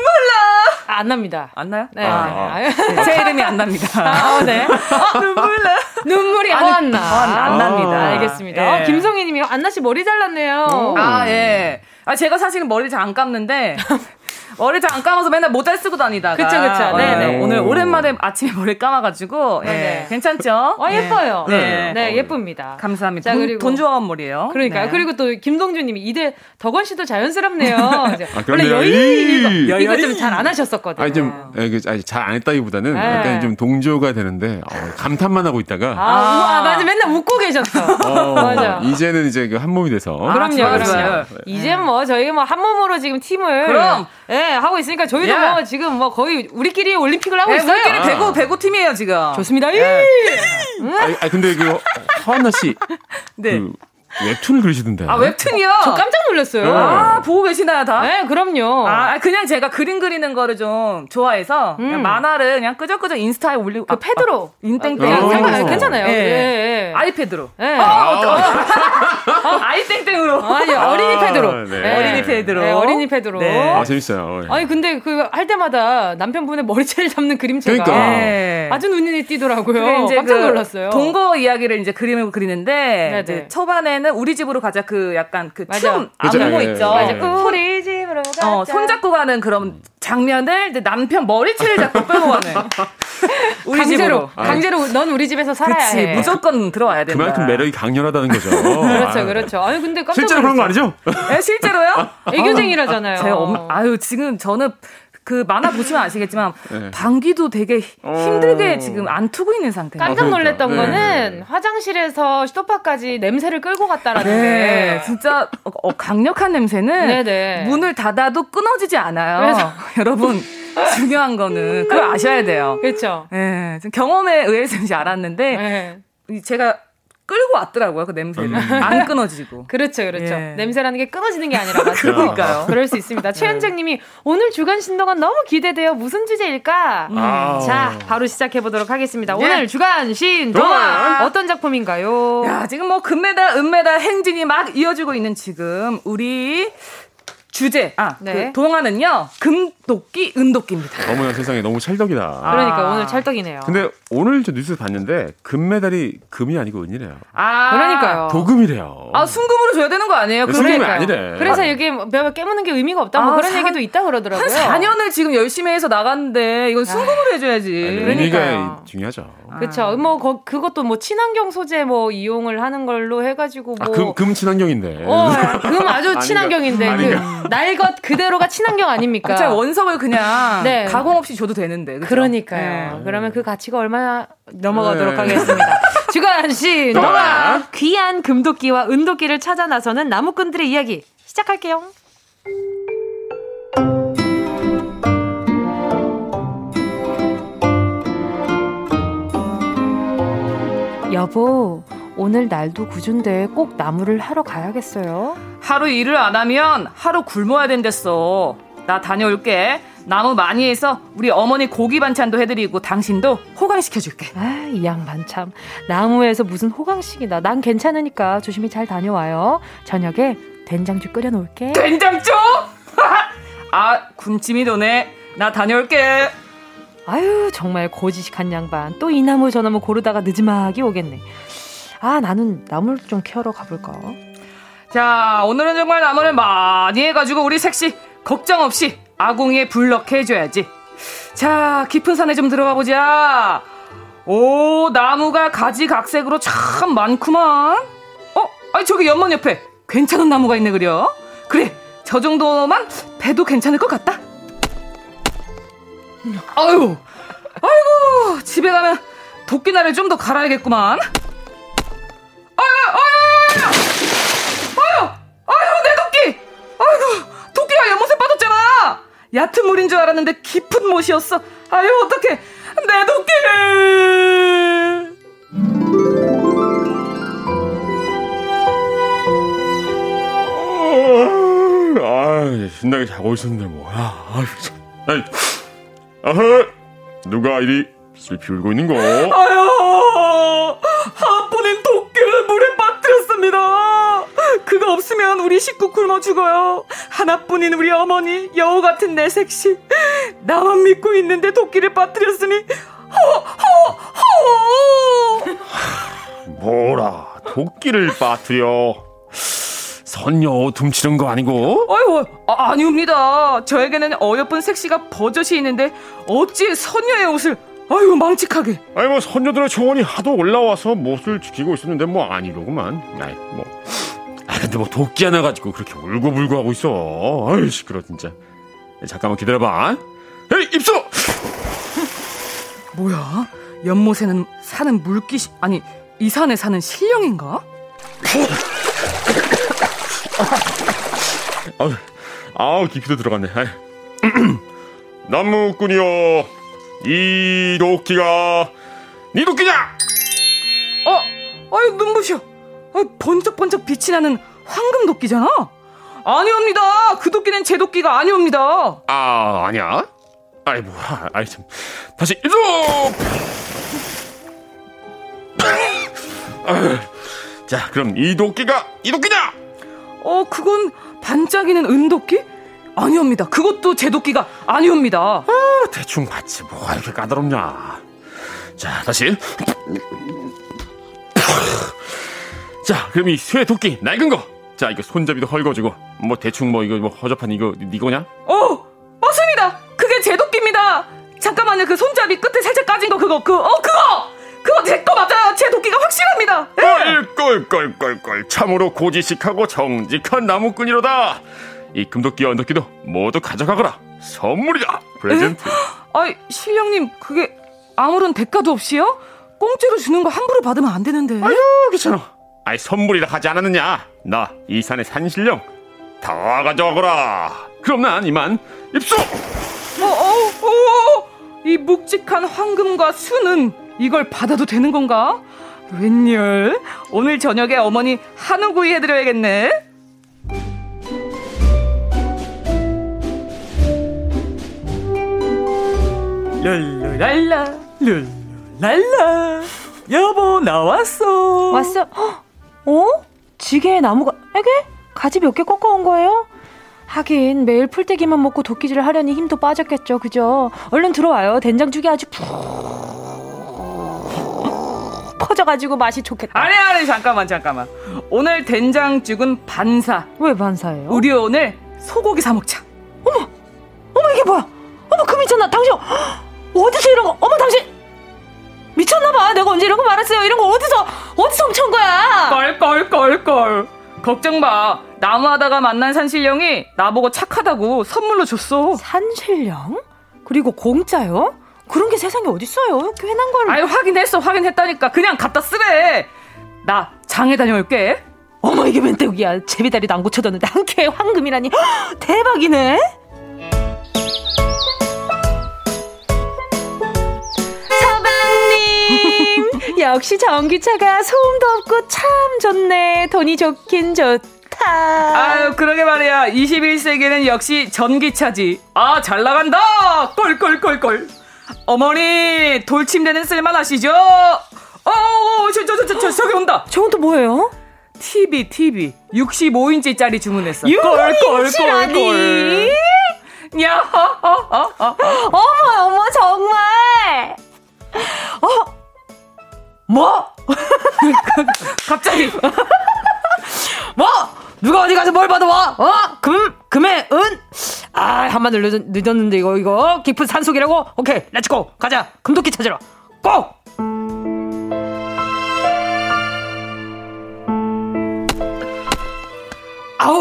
안 납니다. 안 나요? 네. 아, 네. 제 이름이 안 납니다. 아, 네. 아, 눈물 나. 눈물이 안 나. 안, 안 납니다. 알겠습니다. 예. 어, 김성희 님이 안나 씨 머리 잘랐네요. 아, 예. 아, 제가 사실은 머리 잘 안 감는데 머리 잘 안 감아서 맨날 모자 쓰고 다니다가. 그쵸, 그쵸. 네네. 네. 오늘 오랜만에 아침에 머리 감아가지고. 예. 네. 괜찮죠? 어, 예뻐요. 네. 네, 예쁩니다. 감사합니다. 자, 그리고. 돈 좋아한 머리예요. 그러니까요. 네. 그리고 또 김동준 님이 이대 덕원 씨도 자연스럽네요. 아, 원래 여의 이거, 이거 좀 잘 안 하셨었거든요. 아니, 좀, 예, 그, 잘안 했다기보다는 네. 약간 좀 동조가 되는데, 어, 감탄만 하고 있다가. 아, 아, 맞아. 맨날 웃고 계셨어. 어, 맞아. 이제는 이제 그한 몸이 돼서. 그럼요, 아, 그럼요. 이제 뭐 저희 뭐 한 몸으로 지금 팀을. 그럼. 예, 하고 있으니까 저희도 야. 뭐 지금 뭐 거의 우리끼리 올림픽을 하고 네, 있어요. 우리끼리 배구 배구 팀이에요 지금. 좋습니다. 예. 아, 근데 그 허한나 씨. 네. 그 웹툰을 그리시던데. 아, 웹툰이요? 저 깜짝 놀랐어요. 네. 아, 보고 계시나요, 다? 네, 그럼요. 아, 그냥 제가 그림 그리는 거를 좀 좋아해서 음. 그냥 만화를 그냥 끄적끄적 인스타에 올리고. 그 아, 패드로. 아, 인땡땡. 아, 괜찮아요. 네. 네. 아이패드로. 네. 어, 어, 어. 어 아이땡땡으로. 아니, 어린이 패드로. 아, 네. 네. 어린이 패드로. 네, 어린이 패드로. 네. 아, 재밌어요. 아니, 근데 그 할 때마다 남편분의 머리채를 잡는 그림체가 그러니까. 아주 눈이 띄더라고요. 깜짝 그 놀랐어요. 그 동거 이야기를 이제 그림을 그리는데 이제 초반에는 우리 집으로 가자 그 약간 그춤 안무 있죠. 맞아. 우리 집으로 가자. 어, 손잡고 가는 그런 장면을 이제 남편 머리채를 잡고 끌고 가는. 우리 강제로 집으로. 강제로 넌 우리 집에서 살아야 그치, 해. 무조건 들어와야 된다. 그만큼 매력이 강렬하다는 거죠. 그렇죠, 그렇죠. 아니 근데 깜짝 실제로 그런 거 아니죠? 네, 실제로요? 애교쟁이라잖아요. 제 엄, 아유 지금 저는 그 만화 보시면 아시겠지만 네. 방귀도 되게 힘들게 어... 지금 안 트고 있는 상태예요. 깜짝 놀랐던 아, 거는 네. 화장실에서 슈토파까지 냄새를 끌고 갔다라는 네. 게 진짜 어, 강력한 냄새는 네네. 문을 닫아도 끊어지지 않아요. 그래서 여러분 중요한 거는 그걸 아셔야 돼요. 그렇죠. 네, 경험에 의해서 알았는데 네. 제가 끌고 왔더라고요 그 냄새를 음. 안 끊어지고 그렇죠 그렇죠 예. 냄새라는 게 끊어지는 게 아니라 그러니까요 그럴 수 있습니다 네. 최현정님이 오늘 주간 신동안 너무 기대돼요 무슨 주제일까 음. 아. 자 바로 시작해 보도록 하겠습니다 예. 오늘 주간 신동안 어떤 작품인가요 야 지금 뭐 금메달 은메달 행진이 막 이어지고 있는 지금 우리 주제 아 네. 그 동화는요 금도끼 은도끼입니다. 어머나 세상에 너무 찰떡이다. 아. 그러니까 오늘 찰떡이네요. 근데 오늘 저 뉴스 봤는데 금메달이 금이 아니고 은이래요. 아 그러니까요. 도금이래요. 아 순금으로 줘야 되는 거 아니에요? 순금이 아니래. 그래서 이게 뼈 깨무는 게 의미가 없다 뭐 아, 그런 사, 얘기도 있다 그러더라고요. 한 4년을 지금 열심히 해서 나갔는데 이건 순금으로 해줘야지. 그러니까 중요하죠. 그렇죠. 뭐 거, 그것도 뭐 친환경 소재 뭐 이용을 하는 걸로 해가지고 뭐 아, 금, 금 친환경인데. 어, 금 아주 친환경인데. 그, 날것 그대로가 친환경 아닙니까? 진 원석을 그냥 네. 가공 없이 줘도 되는데. 그쵸? 그러니까요. 네. 그러면 그 가치가 얼마나 넘어가도록 네. 하겠습니다. 주간 씨, 너가 귀한 금도끼와 은도끼를 찾아 나서는 나무꾼들의 이야기 시작할게요. 여보, 오늘 날도 구준데 꼭 나무를 하러 가야겠어요. 하루 일을 안 하면 하루 굶어야 된댔어. 나 다녀올게. 나무 많이 해서 우리 어머니 고기 반찬도 해드리고 당신도 호강시켜줄게. 아, 이 양반 참. 나무에서 무슨 호강식이다. 난 괜찮으니까 조심히 잘 다녀와요. 저녁에 된장죽 끓여놓을게. 된장죽? 아, 군침이 도네. 나 다녀올게. 아유, 정말 고지식한 양반. 또 이 나무 저 나무 고르다가 늦지막이 오겠네. 아, 나는 나무를 좀 캐러 가볼까? 자, 오늘은 정말 나무를 많이 해가지고 우리 색시 걱정 없이 아궁이에 불럭해줘야지. 자, 깊은 산에 좀 들어가 보자. 오, 나무가 가지각색으로 참 많구만. 어, 아니 저기 연못 옆에 괜찮은 나무가 있네 그려. 그래, 저 정도만 배도 괜찮을 것 같다. 아유, 아이고 집에 가면 도끼날을 좀 더 갈아야겠구만. 아유, 아유, 아유, 아유, 내 도끼. 아이고, 도끼가 연못에 빠졌잖아. 얕은 물인 줄 알았는데 깊은 못이었어. 아유, 어떡해. 내 도끼를. 아, 신나게 자고 있었는데 뭐야. 아유, 참. 아이, 아하, 누가 이리 슬피 울고 있는 거? 아유, 하뿐인 도끼를 물에 빠뜨렸습니다. 그거 없으면 우리 식구 굶어 죽어요. 하나뿐인 우리 어머니, 여우 같은 내 색시. 나만 믿고 있는데 도끼를 빠뜨렸으니, 허, 허, 허! 뭐라, 도끼를 빠뜨려. 선녀 둠치는 거 아니고? 아유, 아, 아니옵니다. 저에게는 어여쁜 색시가 버젓이 있는데 어찌 선녀의 옷을 아유 망측하게. 아니 뭐 선녀들의 초원이 하도 올라와서 못을 지키고 있었는데 뭐 아니로구만. 아이 뭐. 아 근데 뭐 도끼 하나 가지고 그렇게 울고불고 하고 있어. 아유 시끄러 진짜. 잠깐만 기다려봐. 에이 입수. 뭐야? 연못에는 사는 물기 아니 이 산에 사는 신령인가? 아우, 아우 깊이도 들어갔네. 나무꾼이여, 이 도끼가 네 도끼냐? 어, 아유 눈부셔. 아, 번쩍번쩍 빛이 나는 황금 도끼잖아. 아니옵니다. 그 도끼는 제 도끼가 아니옵니다. 아 아니야? 아이 뭐, 아이 참. 다시 일로. 자, 그럼 이 도끼가 이 도끼냐? 어, 그건 반짝이는 은도끼? 아니옵니다. 그것도 제 도끼가 아니옵니다. 아, 대충 봤지. 뭐가 이렇게 까다롭냐. 자, 다시. 자, 그럼 이 쇠 도끼, 낡은 거. 자, 이거 손잡이도 헐거지고. 뭐, 대충 뭐, 이거 뭐, 허접한 이거, 니 거냐? 어, 맞습니다. 그게 제 도끼입니다. 잠깐만요. 그 손잡이 끝에 살짝 까진 거, 그거, 그, 어, 그거! 그거 제 거 맞아요. 제 도끼가 확실합니다. 껄껄껄껄껄 참으로 고지식하고 정직한 나무꾼이로다. 이 금도끼와 은도끼도 모두 가져가거라. 선물이다. 프레젠트. 아이 실령님 그게 아무런 대가도 없이요? 공짜로 주는 거 함부로 받으면 안 되는데. 아유 괜찮아. 아이 선물이라 하지 않았느냐? 나 이 산의 산신령 다 가져가거라. 그럼 난 이만 입수. 어, 어, 어, 이 묵직한 황금과 수는 이걸 받아도 되는 건가? 웬열? 오늘 저녁에 어머니 한우구이 해드려야겠네. 랄라랄라 랄라랄라 여보 나왔어 왔어 어? 지게에 나무가 에게? 가지 몇 개 꺾어온 거예요? 하긴 매일 풀떼기만 먹고 도끼질을 하려니 힘도 빠졌겠죠 그죠? 얼른 들어와요 된장죽이 아주 푹 퍼져가지고 맛이 좋겠다. 아니 아니 잠깐만 잠깐만. 오늘 된장죽은 반사. 왜 반사예요? 우리 오늘 소고기 사 먹자. 어머! 어머 이게 뭐야? 어머 그 미쳤나? 당신 어디서 이런 거? 어머 당신! 미쳤나봐. 내가 언제 이런 거 말했어요? 이런 거 어디서 어디서 훔쳐온 거야? 껄껄껄껄. 걱정 마. 나무하다가 만난 산신령이 나보고 착하다고 선물로 줬어. 산신령? 그리고 공짜요? 그런 게 세상에 어딨어요? 괜한 걸. 아유 확인했어 확인했다니까. 그냥 갖다 쓰래. 나 장에 다녀올게. 어머 이게 웬떡이야. 제비다리도 안 고쳐졌는데. 한 큐에 황금이라니. 대박이네. 서방님! 역시 전기차가 소음도 없고 참 좋네. 돈이 좋긴 좋다. 아유 그러게 말이야. 21세기는 역시 전기차지. 아 잘 나간다! 꼴꼴꼴꼴 어머니 돌침대는 쓸만하시죠? 어, 저, 저, 저, 저, 저기 온다. 저건 또 뭐예요? TV, TV. 65인치짜리 주문했어. 65인치라니? 야, 어, 어, 어, 어머, 어머, 정말. 어? 뭐? 갑자기. 뭐? 누가 어디 가서 뭘 받아 와? 어? 금, 금에, 은? 아, 한번 늦었, 늦었는데, 이거, 이거. 깊은 산속이라고? 오케이, let's go. 가자. 금도끼 찾으러. go!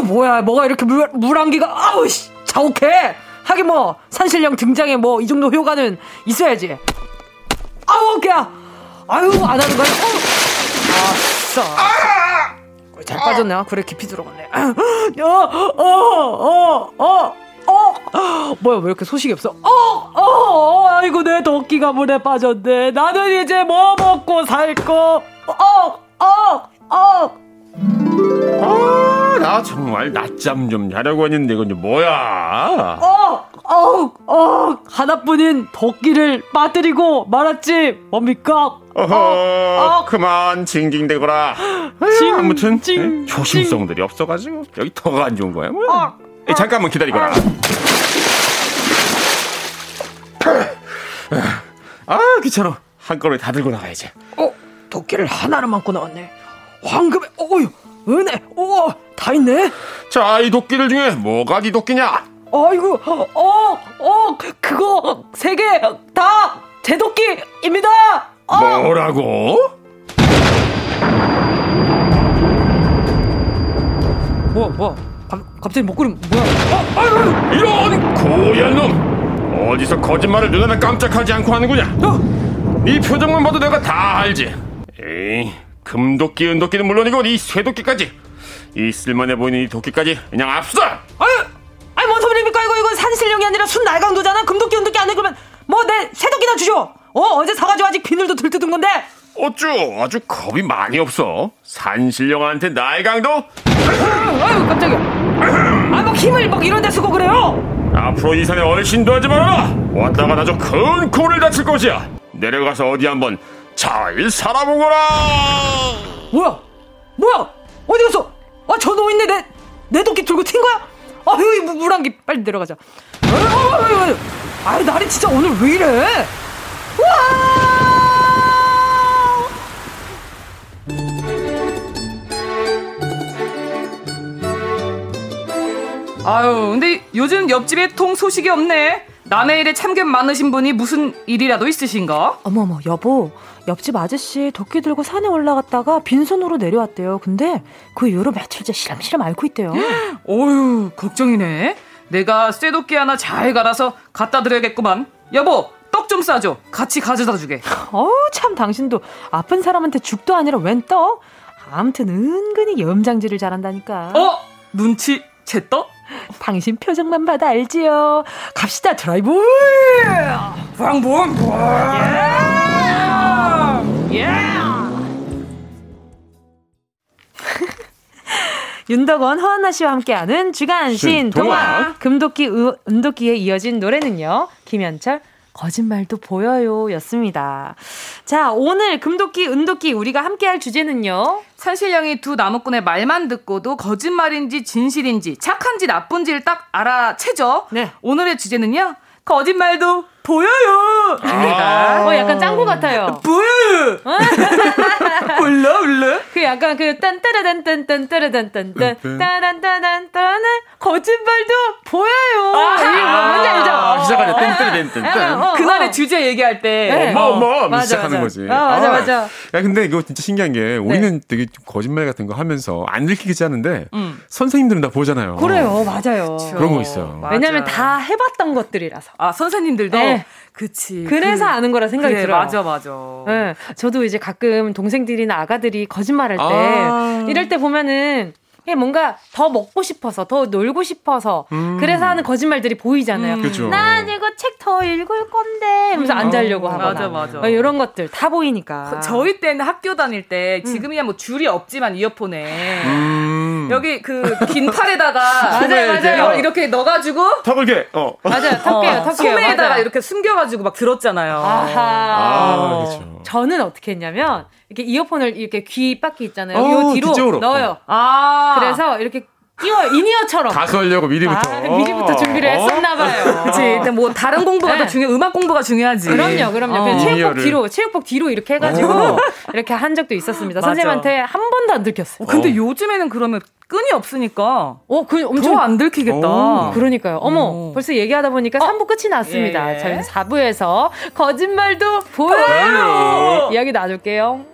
뭐야, 뭐가 이렇게 물, 물안기가, 아우, 씨, 자욱해! 하긴 뭐, 산신령 등장에 뭐, 이 정도 효과는 있어야지. 아우, 그야! 아유, 안 하는 거야? 어. 아! 잘 빠졌네. 그래, 깊이 들어갔네. 어, 어, 어, 어. 어! 뭐야, 왜 이렇게 소식이 없어? 어! 어! 어! 아이고, 내 도끼가 물에 빠졌네. 나는 이제 뭐 먹고 살 거? 어! 어! 어! 아, 나 정말 낮잠 좀 자려고 했는데 이건 뭐야? 어! 어! 어! 하나뿐인 도끼를 빠뜨리고 말았지. 뭡니까? 어허, 어, 어. 그만 징징대거라. 징, 아무튼 징, 네? 조심성들이 징. 없어가지고 여기 더가 안 좋은 거야. 뭐. 어. 에, 잠깐만 기다리거라. 아 귀찮아. 한 걸음에 다 들고 나가야지. 어, 도끼를 하나를 만고 나왔네. 황금의 어유 은혜, 오, 다 있네. 자, 이 도끼들 중에 뭐가 네 도끼냐? 아이고, 어, 어, 그거 세 개 다 제 도끼입니다. 어. 뭐라고? 뭐, 뭐, 갑자기 목걸이 뭐야? 어, 아유, 이런 고얀 놈! 어디서 거짓말을 눈하나 깜짝하지 않고 하는구냐? 어? 네 표정만 봐도 내가 다 알지. 에이, 금도끼, 은도끼는 물론이고 이 쇠도끼까지 이 쓸만해 보이는 이 도끼까지 그냥 압수! 아유, 아니 뭔 소리입니까 산신령이 아니라 순 날강도잖아. 금도끼, 은도끼 안 그러면 뭐내 쇠도끼나 주쇼. 어 어제 사가지고 아직 비늘도 들뜯은 건데. 어쭈 아주 겁이 많이 없어. 산신령한테 날강도? 아유, 아유 깜짝이야. 아뭐 힘을 막 이런 데 쓰고 그래요. 앞으로 이 산에 얼씬도 하지 말아라. 왔다가 나저 큰 코를 다칠 것이야. 내려가서 어디 한번 잘 살아보거라! 뭐야? 뭐야? 어디 갔어? 아, 저놈 있네. 내, 내 도끼 들고 튄 거야? 아, 여기 물안기 빨리 내려가자. 아, 날이 진짜 오늘 왜 이래? 와! 아유, 근데 요즘 옆집에 통 소식이 없네. 남의 일에 참견 많으신 분이 무슨 일이라도 있으신가? 어머머, 여보. 옆집 아저씨 도끼 들고 산에 올라갔다가 빈손으로 내려왔대요. 근데 그 이후로 며칠째 시름시름 앓고 있대요. 어휴, 걱정이네. 내가 쇠도끼 하나 잘 갈아서 갖다 드려야겠구만. 여보, 떡 좀 싸줘. 같이 가져다 주게. 어우, 참, 당신도 아픈 사람한테 죽도 아니라 웬 떡? 아무튼 은근히 염장질을 잘한다니까. 어? 눈치 챘떡? 당신 표정만 봐도 알지요. 갑시다, 드라이브! 왕봉! 예! 예! 윤덕원, 허한나 씨와 함께하는 주간 신 동화. 금도끼, 은도끼에 이어진 노래는요. 김현철, 거짓말도 보여요 였습니다. 자, 오늘 금도끼, 은도끼 우리가 함께 할 주제는요. 산신령이 두 나무꾼의 말만 듣고도 거짓말인지 진실인지 착한지 나쁜지를 딱 알아채죠. 네. 오늘의 주제는요. 거짓말도 보여요! 아~ 어, 약간 짱구 같아요. 보여요! 올라, 올라? 그 약간 그 딴따라단딴딴따라단딴딴 따란따단따란 거짓말도 보여요! 아, 뭔지 알죠? 아, 시작하죠. 딴따라단딴딴. 그날의 주제 얘기할 때. 네. 뭐, 뭐, 뭐 시작하는 거지. 아, 맞아, 맞아. 야, 근데 이거 진짜 신기한 게 우리는 네. 되게 거짓말 같은 거 하면서 안 들키겠지 하는데 음. 선생님들은 다 보잖아요. 그래요, 맞아요. 그런 거 있어요. 왜냐면 다 해봤던 것들이라서. 아, 선생님들도? 네. 그치. 그래서 그, 아는 거라 생각이 그래, 들어요. 맞아, 맞아. 네, 저도 이제 가끔 동생들이나 아가들이 거짓말할 때 아~ 이럴 때 보면은 뭔가 더 먹고 싶어서 더 놀고 싶어서 음. 그래서 하는 거짓말들이 보이잖아요. 음. 난 이거 책 더 읽을 건데 하면서 안 자려고 어, 하거나 맞아 맞아. 어, 이런 것들 다 보이니까. 저희 때는 학교 다닐 때 음. 지금이야 뭐 줄이 없지만 이어폰에 음. 여기 그 긴 팔에다가 맞아요 맞아요 이렇게 넣어가지고 턱을 어 맞아요 턱게요 턱게요 소매에다가 이렇게 숨겨가지고 막 들었잖아요. 아하. 아, 그렇죠. 저는 어떻게 했냐면 이렇게 이어폰을 이렇게 귀 바퀴 있잖아요. 어, 요 뒤로 뒤쪽으로. 넣어요. 아. 그래서 이렇게 끼워 이니어처럼 가수 하려고 미리부터 아, 미리부터 준비를 했었나 봐요. 그렇지. 일단 뭐 다른 공부가 네. 더 중요. 음악 공부가 중요하지. 그럼요, 그럼요. 어. 체육복 뒤로 체육복 뒤로 이렇게 해가지고 어. 이렇게 한 적도 있었습니다. 선생님한테 한 번도 안 들켰어요. 어, 근데 어. 요즘에는 그러면 끈이 없으니까 어, 그 엄청 안 들키겠다. 오. 그러니까요. 어머, 오. 벌써 얘기하다 보니까 3부 끝이 났습니다. 예. 저희는 4부에서 거짓말도 보여요. 이야기 나눌게요.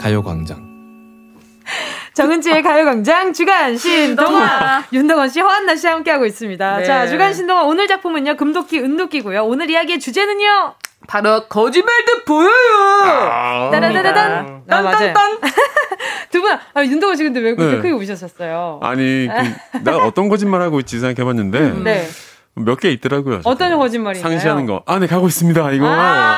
가요광장 정은지의 가요광장 주간 신동화 윤동원 씨, 허한나 씨 함께하고 있습니다. 네. 자, 주간 신동화 오늘 작품은요 금도끼 은도끼고요. 오늘 이야기의 주제는요. 바로 거짓말도 보여요. 아~ 따라따라단. 딴딴딴. 두 분, 아, 윤동원 씨 근데 왜 그렇게 네. 크게 우셨었어요? 아니, 그, 나 어떤 거짓말 하고 있지 생각해봤는데. 네. 몇개 있더라고요. 어떤 거짓말인가요? 상시하는 거. 아, 네, 가고 있습니다. 이거. 아~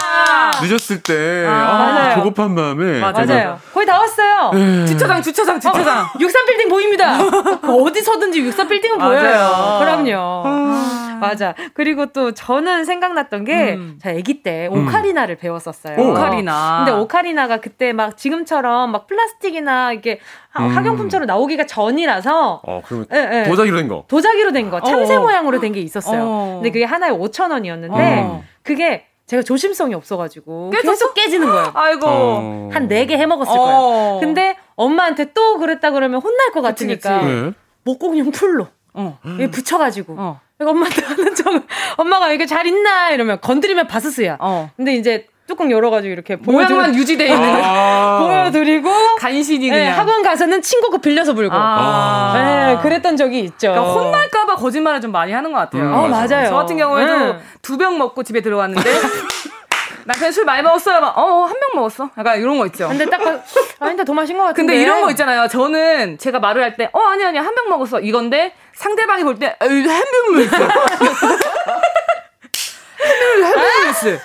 늦었을 때. 아, 아 조급한 마음에. 맞아요. 거의 다 왔어요. 네. 주차장, 주차장, 주차장. 어, 63빌딩 보입니다. 어디서든지 63빌딩은 보여요. 그럼요. 아~ 맞아. 그리고 또 저는 생각났던 게, 음. 저 아기 때 음. 오카리나를 음. 배웠었어요. 오 카리나. 근데 오카리나가 그때 막 지금처럼 막 플라스틱이나 이렇게 음. 학용품처럼 나오기가 전이라서. 어, 그러면 네, 도자기로 된 거. 도자기로 된 거. 참새 어. 모양으로 된 게 있었어요. 어. 근데 그게 하나에 5천 원이었는데 어. 그게 제가 조심성이 없어가지고 깨졌어? 계속 깨지는 거예요. 아이고 어. 한네 개 해먹었을 어. 거예요. 근데 엄마한테 또 그랬다 그러면 혼날 것 같으니까 그치, 그치. 네. 목공용 풀로 어. 음. 붙여가지고 어. 엄마한테 하는 척 엄마가 이게 잘 있나 이러면 건드리면 바스스야. 어. 근데 이제 뚜껑 열어가지고 이렇게 모양만 유지돼 있는 아~ 보여드리고 간신히 네, 그냥 학원 가서는 친구 거 빌려서 불고 아~ 네, 그랬던 적이 있죠. 그러니까 혼날까봐 거짓말을 좀 많이 하는 것 같아요. 음, 어, 맞아요. 저 같은 경우에도 음. 두병 먹고 집에 들어왔는데 남편 술 많이 먹었어요. 막, 어, 한 병 먹었어. 약간 이런 거 있죠. 근데 딱, 아닌데 더 마신 것 같은데. 근데 이런 거 있잖아요. 저는 제가 말을 할 때, 어, 아니, 아니, 한 병 먹었어. 이건데 상대방이 볼 때, 한병 먹었어. 해밀리스.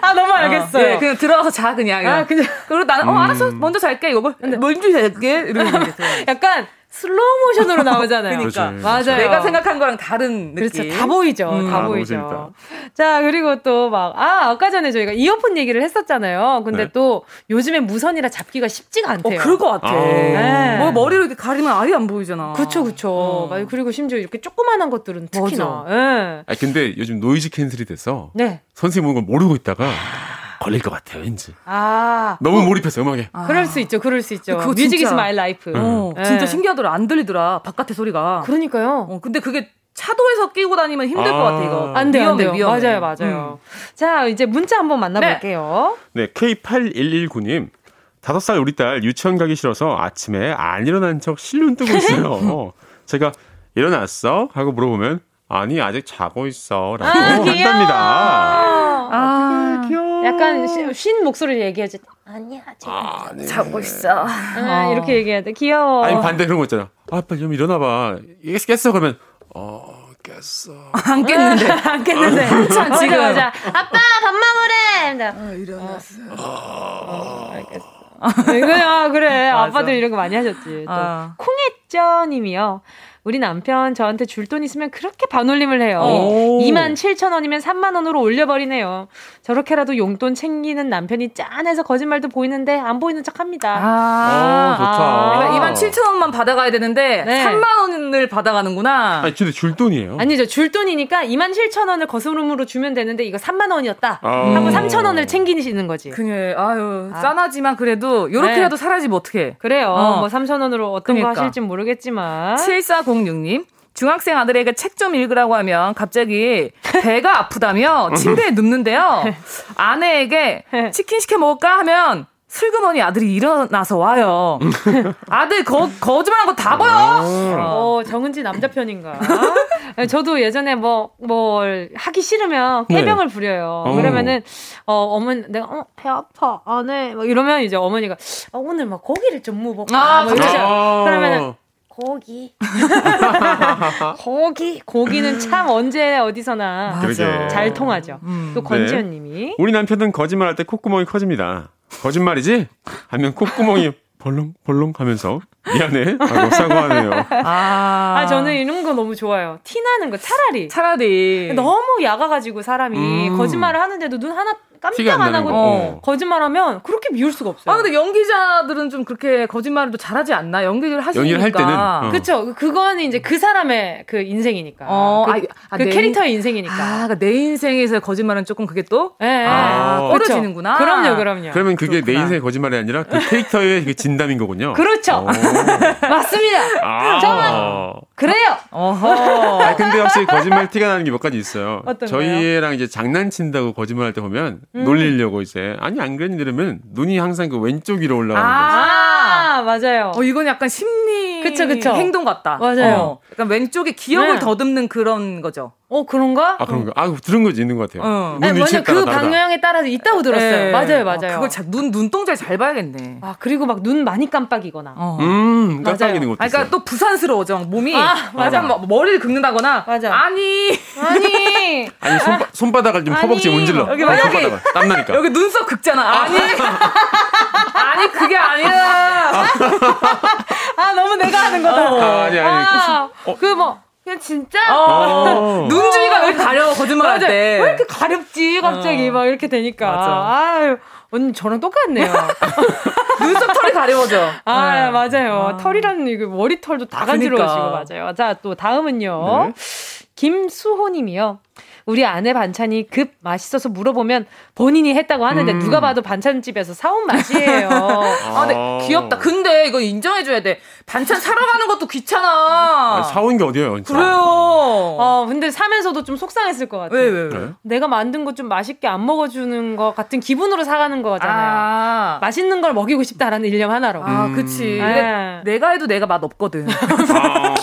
아 너무 알겠어요. 어, 네, 그냥 들어가서 자 그냥. 아 그냥. 그리고 나는 어 알았어 음. 먼저 잘게 이거. 근데 먼저 잘게 이러고 약간 슬로우 모션으로 나오잖아요. 그러니까 그렇지, 맞아요. 내가 생각한 거랑 다른 그렇죠. 느낌. 그렇죠. 다 보이죠. 음, 다 아, 보이죠. 자 그리고 또 막 아 아까 전에 저희가 이어폰 얘기를 했었잖아요. 근데 네. 또 요즘에 무선이라 잡기가 쉽지가 않대요. 어, 그럴 것 같아. 아. 네. 뭐 머리를 이렇게 가리면 아예 안 보이잖아. 그렇죠, 그렇죠. 어. 그리고 심지어 이렇게 조그만한 것들은 특히나. 네. 아 근데 요즘 noise cancel이 돼서 네. 선생님 오는 걸 모르고 있다가. 걸릴 것 같아요, 왠지. 아. 너무 어. 몰입해서 음악에. 아. 그럴 수 있죠, 그럴 수 있죠. music is my life. 어, 네. 진짜 신기하더라. 안 들리더라. 바깥의 소리가. 그러니까요. 어, 근데 그게 차도에서 끼고 다니면 힘들 아. 것 같아, 이거. 안 돼요, 위험해, 안 돼요. 위험해. 맞아요, 맞아요. 음. 자, 이제 문자 한번 만나볼게요. 네, 네 K8119님. 다섯 살 우리 딸 유치원 가기 싫어서 아침에 안 일어난 척 실눈 뜨고 있어요. 제가 일어났어? 하고 물어보면 아니 아직 자고 있어라고 아, 한답니다. 아, 귀여워. 약간 쉰 목소리를 얘기하지. 아니야 지금 아, 네. 자고 있어. 아, 이렇게 얘기해야 돼. 귀여워. 아니 반대 그런 거 있잖아. 아 빨리 좀 일어나봐. 깼어 그러면 어 깼어. 안 깼는데 안 깼는데 한참 지금 맞아. 아빠 밥 먹으래. 아 일어났어. 어, 어, 알겠어. 이거야 그래 아빠들 이런 거 많이 하셨지. 또 아. 콩했죠님이요. 우리 남편 저한테 줄 돈 있으면 그렇게 반올림을 해요. 2만 7천 원이면 3만 원으로 올려버리네요. 저렇게라도 용돈 챙기는 남편이 짠해서 거짓말도 보이는데 안 보이는 척 합니다. 아, 오, 좋다. 아. 2만 7천 원만 받아가야 되는데 네. 3만 원을 받아가는구나. 아니, 근데 줄 돈이에요? 아니죠. 줄 돈이니까 2만 7천 원을 거스름으로 주면 되는데 이거 3만 원이었다. 아. 하고 3천 원을 챙기시는 거지. 그래, 아유, 아. 짠하지만 그래도 요렇게라도 네. 사라지면 어떡해. 그래요. 어. 뭐 3천 원으로 어떤 그러니까. 거 하실지 모르겠지만. 7406님. 중학생 아들에게 책 좀 읽으라고 하면 갑자기 배가 아프다며 침대에 눕는데요. 아내에게 치킨 시켜 먹을까 하면 슬그머니 아들이 일어나서 와요. 아들 거, 거짓말한 거 다 보여. 어, 정은지 남자 편인가? 저도 예전에 뭐, 뭘 하기 싫으면 깨병을 네. 부려요. 어. 그러면은, 어, 어머니, 내가, 어, 배 아파. 안 해. 막 이러면 이제 어머니가, 어, 오늘 막 고기를 좀 먹어볼까. 아, 뭐 이러죠. 아. 그러면은, 고기. 고기. 고기는 참 언제 어디서나 맞아. 잘 통하죠. 음. 또 권지현 님이. 네. 우리 남편은 거짓말할 때 콧구멍이 커집니다. 거짓말이지? 하면 콧구멍이 벌렁벌렁 하면서 미안해 하고 사과하네요. 아. 아 저는 이런 거 너무 좋아요. 티 나는 거 차라리 차라리 너무 야가 가지고 사람이 음. 거짓말을 하는데도 눈 하나 깜짝 안, 하고 어. 거짓말하면 그렇게 미울 수가 없어요. 아 근데 연기자들은 좀 그렇게 거짓말을 또 잘하지 않나? 연기를 하시니까. 연기를 할 때는 어. 그렇죠. 그거는 이제 그 사람의 그 인생이니까. 어, 그, 아, 그 캐릭터의 인생이니까. 아, 그러니까 내 인생에서 거짓말은 조금 그게 또 네, 아, 떨어지는구나. 그럼요, 그럼요. 그러면 그게 그렇구나. 내 인생의 거짓말이 아니라 그 캐릭터의 그 진담인 거군요. 그렇죠. 맞습니다. 아. 정말 그래요. 어허. 아 근데 확실히 거짓말 티가 나는 게 몇 가지 있어요. 저희랑 이제 장난친다고 거짓말할 때 보면 음. 놀리려고 이제 아니 안 그랬니 이러면 눈이 항상 그 왼쪽 위로 올라가는 거예요. 아, 맞아요. 어 이건 약간 심리 그쵸, 그쵸. 행동 같다. 맞아요. 어, 약간 왼쪽에 기억을 네. 더듬는 그런 거죠. 어 그런가? 아 그런가? 아 들은 거지 있는 것 같아요. 어. 네, 맞아요. 그 방향에 따라서 있다고 들었어요. 네. 맞아요, 맞아요. 아, 그걸 자, 눈 눈동자를 잘 봐야겠네. 아 그리고 막 눈 많이 깜빡이거나. 어. 음 깜빡이는 것도. 아, 그러니까 또 부산스러워져 몸이. 아 맞아. 뭐 머리를 긁는다거나. 맞아. 아니 아니. 아니 손바, 손바닥을 좀 허벅지 문질러. 여기 만약에 땀나니까. 여기 눈썹 긁잖아. 아니. 아니 그게 아니라. 아 너무 내가 하는 거다. 아, 아니 아니. 아, 그뭐 그냥 진짜 어. 눈 주위가 왜 가려 거짓말 할 때. 왜 이렇게 가렵지 갑자기 어. 막 이렇게 되니까. 맞아. 아유. 언니 저랑 똑같네요. 눈썹 털이 가려워져. 아 네. 맞아요. 아. 털이라는 이거 머리털도 다 그러니까. 간지러워지고 맞아요. 자 또 다음은요. 네. 김수호님이요. 우리 아내 반찬이 급 맛있어서 물어보면 본인이 했다고 하는데 음. 누가 봐도 반찬집에서 사온 맛이에요. 아, 근데 귀엽다. 근데 이거 인정해줘야 돼. 반찬 사러 가는 것도 귀찮아. 아, 사온 게 어디예요, 진짜. 그래요. 어, 근데 사면서도 좀 속상했을 것 같아요. 왜, 왜, 왜? 네? 내가 만든 거 좀 맛있게 안 먹어주는 것 같은 기분으로 사가는 거잖아요. 아. 맛있는 걸 먹이고 싶다라는 일념 하나로. 아, 음. 그치. 네. 내가 해도 내가 맛 없거든. 아.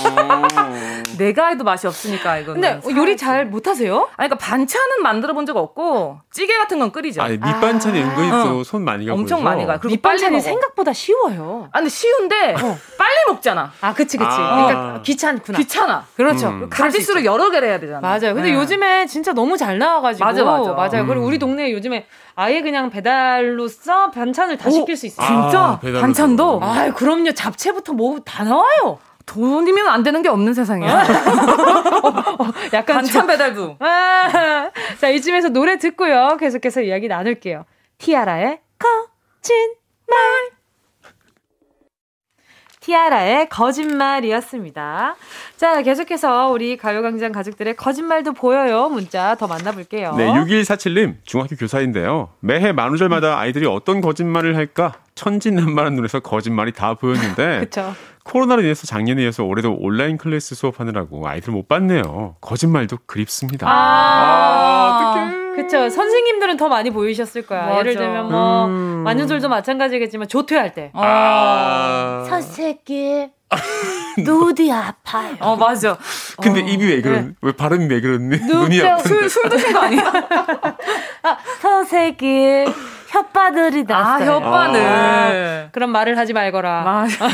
내가 해도 맛이 없으니까 이거. 근데 요리 잘 못하세요? 아니, 그러니까 반찬은 만들어 본 적 없고 찌개 같은 건 끓이죠. 아니 밑반찬이 아. 은근히 또 손 많이 가고 엄청 많이 가. 그리고 밑반찬이 생각보다 쉬워요. 아 근데 쉬운데 어. 빨리 먹잖아. 아 그치 그치. 아. 그러니까 귀찮구나. 귀찮아. 그렇죠. 음. 가지수를 여러 개를 해야 되잖아. 맞아요. 근데 네. 요즘에 진짜 너무 잘 나와가지고 맞아 맞아 맞아요. 음. 그리고 우리 동네에 요즘에 아예 그냥 배달로써 반찬을 다 오, 시킬 수 있어요. 진짜? 아, 반찬도? 아, 그럼요. 잡채부터 뭐 다 나와요. 돈이면 안 되는 게 없는 세상이야. 어, 어, 약간 반찬 배달도. 아, 자, 이쯤에서 노래 듣고요. 계속해서 이야기 나눌게요. 티아라의 거짓말. 티아라의 거짓말이었습니다. 자, 계속해서 우리 가요광장 가족들의 거짓말도 보여요. 문자 더 만나볼게요. 네, 6147님, 중학교 교사인데요. 매해 만우절마다 아이들이 어떤 거짓말을 할까? 천진난만한 눈에서 거짓말이 다 보였는데. 그쵸. 코로나로 인해서 작년에 이어서 올해도 온라인 클래스 수업하느라고 아이들 못 봤네요. 거짓말도 그립습니다. 아, 아 어떡해. 그쵸. 선생님들은 더 많이 보이셨을 거야. 맞아. 예를 들면 뭐, 음. 만년설도 마찬가지겠지만 조퇴할 때. 아. 선생님. 눈이 아파요. 어, 맞아. 근데 어. 입이 왜 그런, 네. 왜 발음이 왜 그러니? 눈이 아픈데. 술, 술 드신 거 아니야? 아, 선생님. 혓바늘이 났어요. 아, 혓바늘. 아, 그런 말을 하지 말거라. 맞아.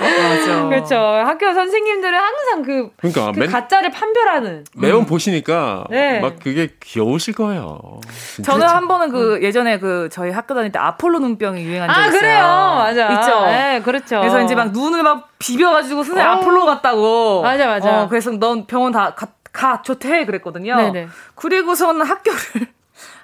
맞아. 그렇죠. 학교 선생님들은 항상 그, 그러니까 그 맨, 가짜를 판별하는. 매번 음. 보시니까 네. 막 그게 귀여우실 거예요. 저는 한 번은 그 예전에 그 저희 학교 다닐 때 아폴로 눈병이 유행한 적이 아, 있어요. 그래요. 맞아. 있죠. 네, 그렇죠. 그래서 이제 막 눈을 막 비벼가지고 선생님 어. 아폴로 같다고. 맞아, 맞아. 어, 그래서 넌 병원 다 가, 가 좋대 그랬거든요. 네네. 그리고선 학교를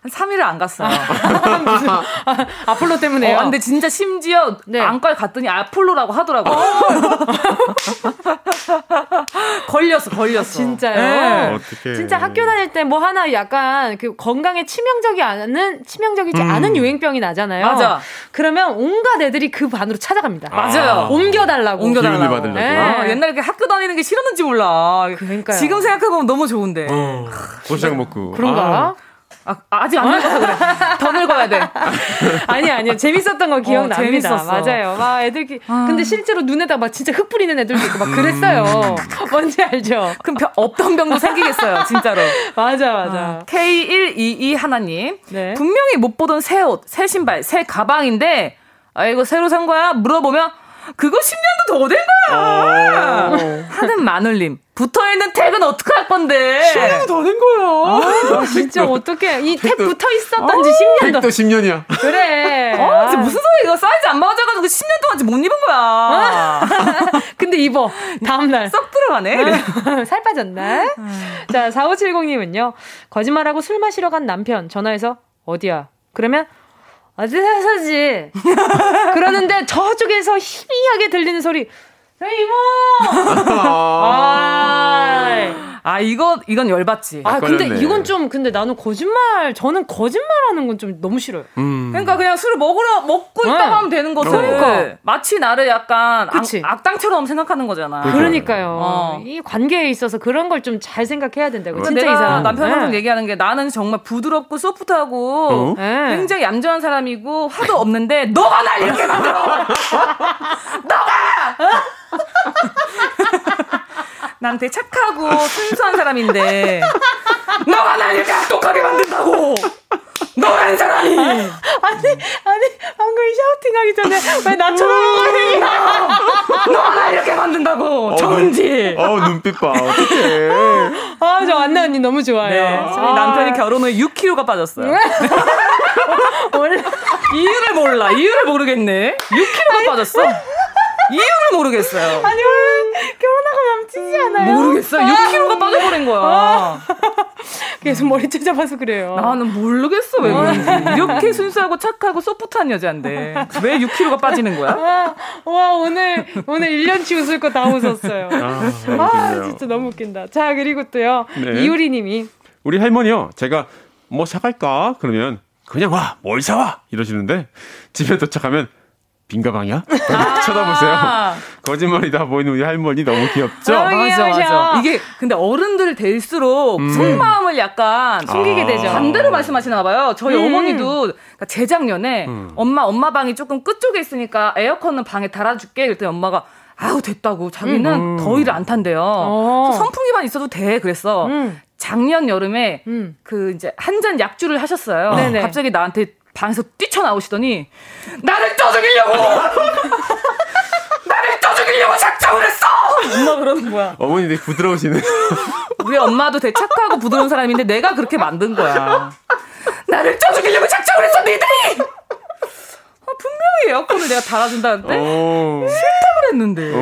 한 3일을 안 갔어요. 아, 아폴로 때문에요? 어, 근데 진짜 심지어 네. 안과에 갔더니 아폴로라고 하더라고요. 어. 걸렸어, 걸렸어. 진짜요? 네. 어떡해. 진짜 학교 다닐 때 뭐 하나 약간 그 건강에 치명적이 않은, 치명적이지 음. 않은 유행병이 나잖아요. 맞아. 그러면 온갖 애들이 그 반으로 찾아갑니다. 아. 맞아요. 옮겨달라고. 옮겨달라고. 네. 아, 옛날에 학교 다니는 게 싫었는지 몰라. 그러니까요. 지금 생각해보면 너무 좋은데. 어, 도시락 먹고. 그런가? 아. 아, 아직 안 늙어서 그래. 더 늙어야 돼. 아니, 아니요. 재밌었던 거 기억납니다. 어, 맞아요. 막 애들, 기... 아. 근데 실제로 눈에다 막 진짜 흙 뿌리는 애들도 있고 막 그랬어요. 음. 뭔지 알죠? 그럼 병, 없던 병도 생기겠어요. 진짜로. 맞아, 맞아. 어. K122 하나님. 네. 분명히 못 보던 새 옷, 새 신발, 새 가방인데, 아, 이거 새로 산 거야? 물어보면, 그거 10년도 더 된 거야! 어. 하는 마눌님. 붙어 있는 택은 어떻게 할 건데? 10년 더된 거야. 아, 진짜 어떻게 이택 붙어 있었던지 어, 10년 더. 택도 10년이야. 그래. 어, 지금 무슨 소리 이거 사이즈 안 맞아가지고 10년 동안 지금 못 입은 거야. 근데 입어. 다음날. 쏙 들어가네. 살 빠졌나? 자, 4570님은요. 거짓말하고 술 마시러 간 남편 전화해서 어디야? 그러면 어디서지? 그러는데 저쪽에서 희미하게 들리는 소리. 이모! 아, 아, 이거, 이건 열받지. 아, 근데 이건 좀, 근데 나는 거짓말, 저는 거짓말하는 건 좀 너무 싫어요. 음. 그러니까 그냥 술을 먹으러, 먹고 있다고 네. 하면 되는 것을. 그러니까. 마치 나를 약간 악, 악당처럼 생각하는 거잖아. 그러니까요. 어. 이 관계에 있어서 그런 걸 좀 잘 생각해야 된다고. 진짜 내가 이상 남편한테 네. 얘기하는 게 나는 정말 부드럽고 소프트하고 어? 네. 굉장히 얌전한 사람이고 화도 없는데 너가 날 이렇게 만들어! 너가! 난 되게 착하고 순수한 사람인데. 너가 날 이렇게 악독하게 만든다고. 너란 사람이. 아니 아니 방금 샤우팅하기 전에 왜 나처럼 음. 너가 날 이렇게 만든다고. 어, 정은지. 어 눈빛 봐. 어떡해. 아저 안나 언니 너무 좋아요. 네, 저희 아. 남편이 결혼 후에 6kg가 빠졌어요. 원래 이유를 몰라. 이유를 모르겠네. 6kg가 빠졌어 이유를 모르겠어요. 아니, 결혼하고 남치지 않아요? 모르겠어요. 6kg가 빠져버린 거야. 계속 머리 찾아봐서 그래요. 나는 모르겠어, 왜 그런지. 이렇게 순수하고 착하고 소프트한 여자인데. 왜 6kg가 빠지는 거야? 와, 와 오늘, 오늘 1년치 웃을 거 다 웃었어요. 아, 아, 진짜 너무 웃긴다. 자, 그리고 또요. 네. 이유리 님이. 우리 할머니요. 제가 뭐 사갈까? 그러면 그냥 와, 뭘 사와? 이러시는데 집에 도착하면 빈 가방이야? 아~ 쳐다보세요. 거짓말이 다 보이는 우리 할머니 너무 귀엽죠? 아, 맞아, 맞아. 이게 근데 어른들 될수록 음. 속마음을 약간 숨기게 아~ 되죠. 반대로 말씀하시나 봐요. 저희 음. 어머니도 그러니까 재작년에 음. 엄마 엄마 방이 조금 끝쪽에 있으니까 에어컨은 방에 달아줄게. 그랬더니 엄마가 아우 됐다고 자기는 음. 더위를 안 탄대요. 어. 선풍기만 있어도 돼 그랬어. 음. 작년 여름에 음. 그 이제 한 잔 약주를 하셨어요. 네네. 갑자기 나한테 방에서 뛰쳐나오시더니 나를 떠죽이려고! 나를 떠죽이려고 작정을 했어! 엄마 그러는 거야. 어머니 되게 부드러우시네. 우리 엄마도 되게 착하고 부드러운 사람인데 내가 그렇게 만든 거야. 나를 떠죽이려고 작정을 했어 니들이! 아, 분명히 에어컨을 내가 달아준다는데? 어. 싫다 그랬는데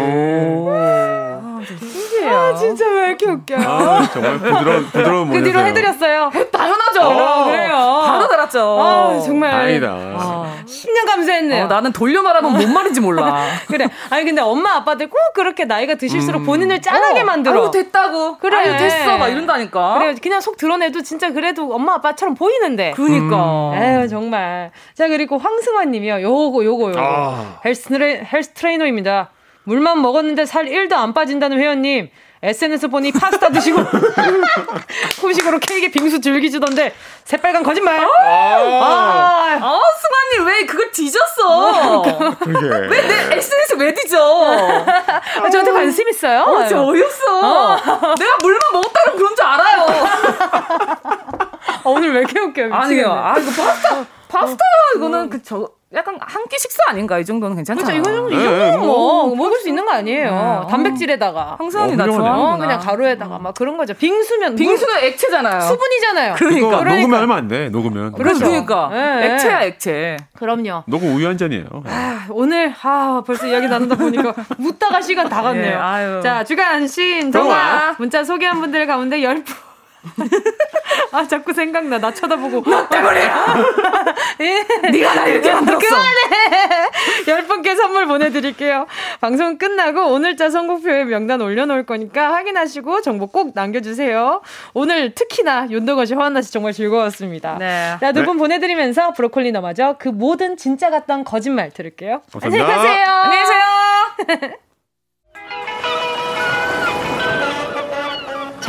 신기해요. 아, 진짜 왜 이렇게 웃겨. 아, 정말 부드러운, 부드러운 그 뒤로 해드렸어요. 당연하죠. 어, 그래요. 바로 달았죠. 아, 정말. 다행이다. 아, 10년 감수했네요. 어, 나는 돌려 말하면 뭔 말인지 몰라. 그래. 아니, 근데 엄마, 아빠들 꼭 그렇게 나이가 드실수록 음. 본인을 짠하게 어, 만들어. 아유, 됐다고. 그래. 아유, 됐어. 막 이런다니까. 그래. 그냥 속 드러내도 진짜 그래도 엄마, 아빠처럼 보이는데. 그니까. 음. 에휴, 정말. 자, 그리고 황승환 님이요. 요거, 요거, 요거. 아. 헬스, 트레, 헬스 트레이너입니다. 물만 먹었는데 살 1도 안 빠진다는 회원님. SNS 보니 파스타 드시고 후식으로 케이크에 빙수 즐기시던데 새빨간 거짓말. 아, 아, 아 승환님 왜 그걸 뒤졌어? 왜 내 SNS 왜 뒤져? 아, 저한테 관심 있어요? 어, 진짜 어이없어. 어. 내가 물만 먹었다는 그런 줄 알아요. 아, 오늘 왜 이렇게 웃겨요? 아니요. 아 이거 파스타 파스타 이거는 그저 약간 한 끼 식사 아닌가 이 정도는 괜찮죠. 그렇죠. 이거 정도 이 정도는 뭐, 뭐 먹을 수 있는 거 아니에요. 네. 단백질에다가 항상이 어, 나 좋아하는 그냥 가루에다가 막 그런 거죠. 빙수면 빙수는 물, 액체잖아요. 수분이잖아요. 그러니까. 그러니까. 녹으면 얼마 안 돼. 녹으면. 그렇죠. 그러니까 네. 액체야 액체. 그럼요. 녹음 우유 한 잔이에요. 아, 오늘 아 벌써 이야기 나누다 보니까 묻다가 시간 다 갔네요. 네, 자 주간 신 정화 문자 소개한 분들 가운데 10분 아 자꾸 생각나. 나 쳐다보고. 너 때문이야 예. 네가 나 이렇게 만들었어. 그만해! 열 분께 선물 보내드릴게요. 방송 끝나고 오늘자 선곡표에 명단 올려놓을 거니까 확인하시고 정보 꼭 남겨주세요. 오늘 특히나 윤동건 씨 화한나 씨 정말 즐거웠습니다. 네. 자두 분 네. 보내드리면서 브로콜리 너마저 그 모든 진짜 같던 거짓말 들을게요. 감사합니다. 안녕히 가세요. 안녕히 계세요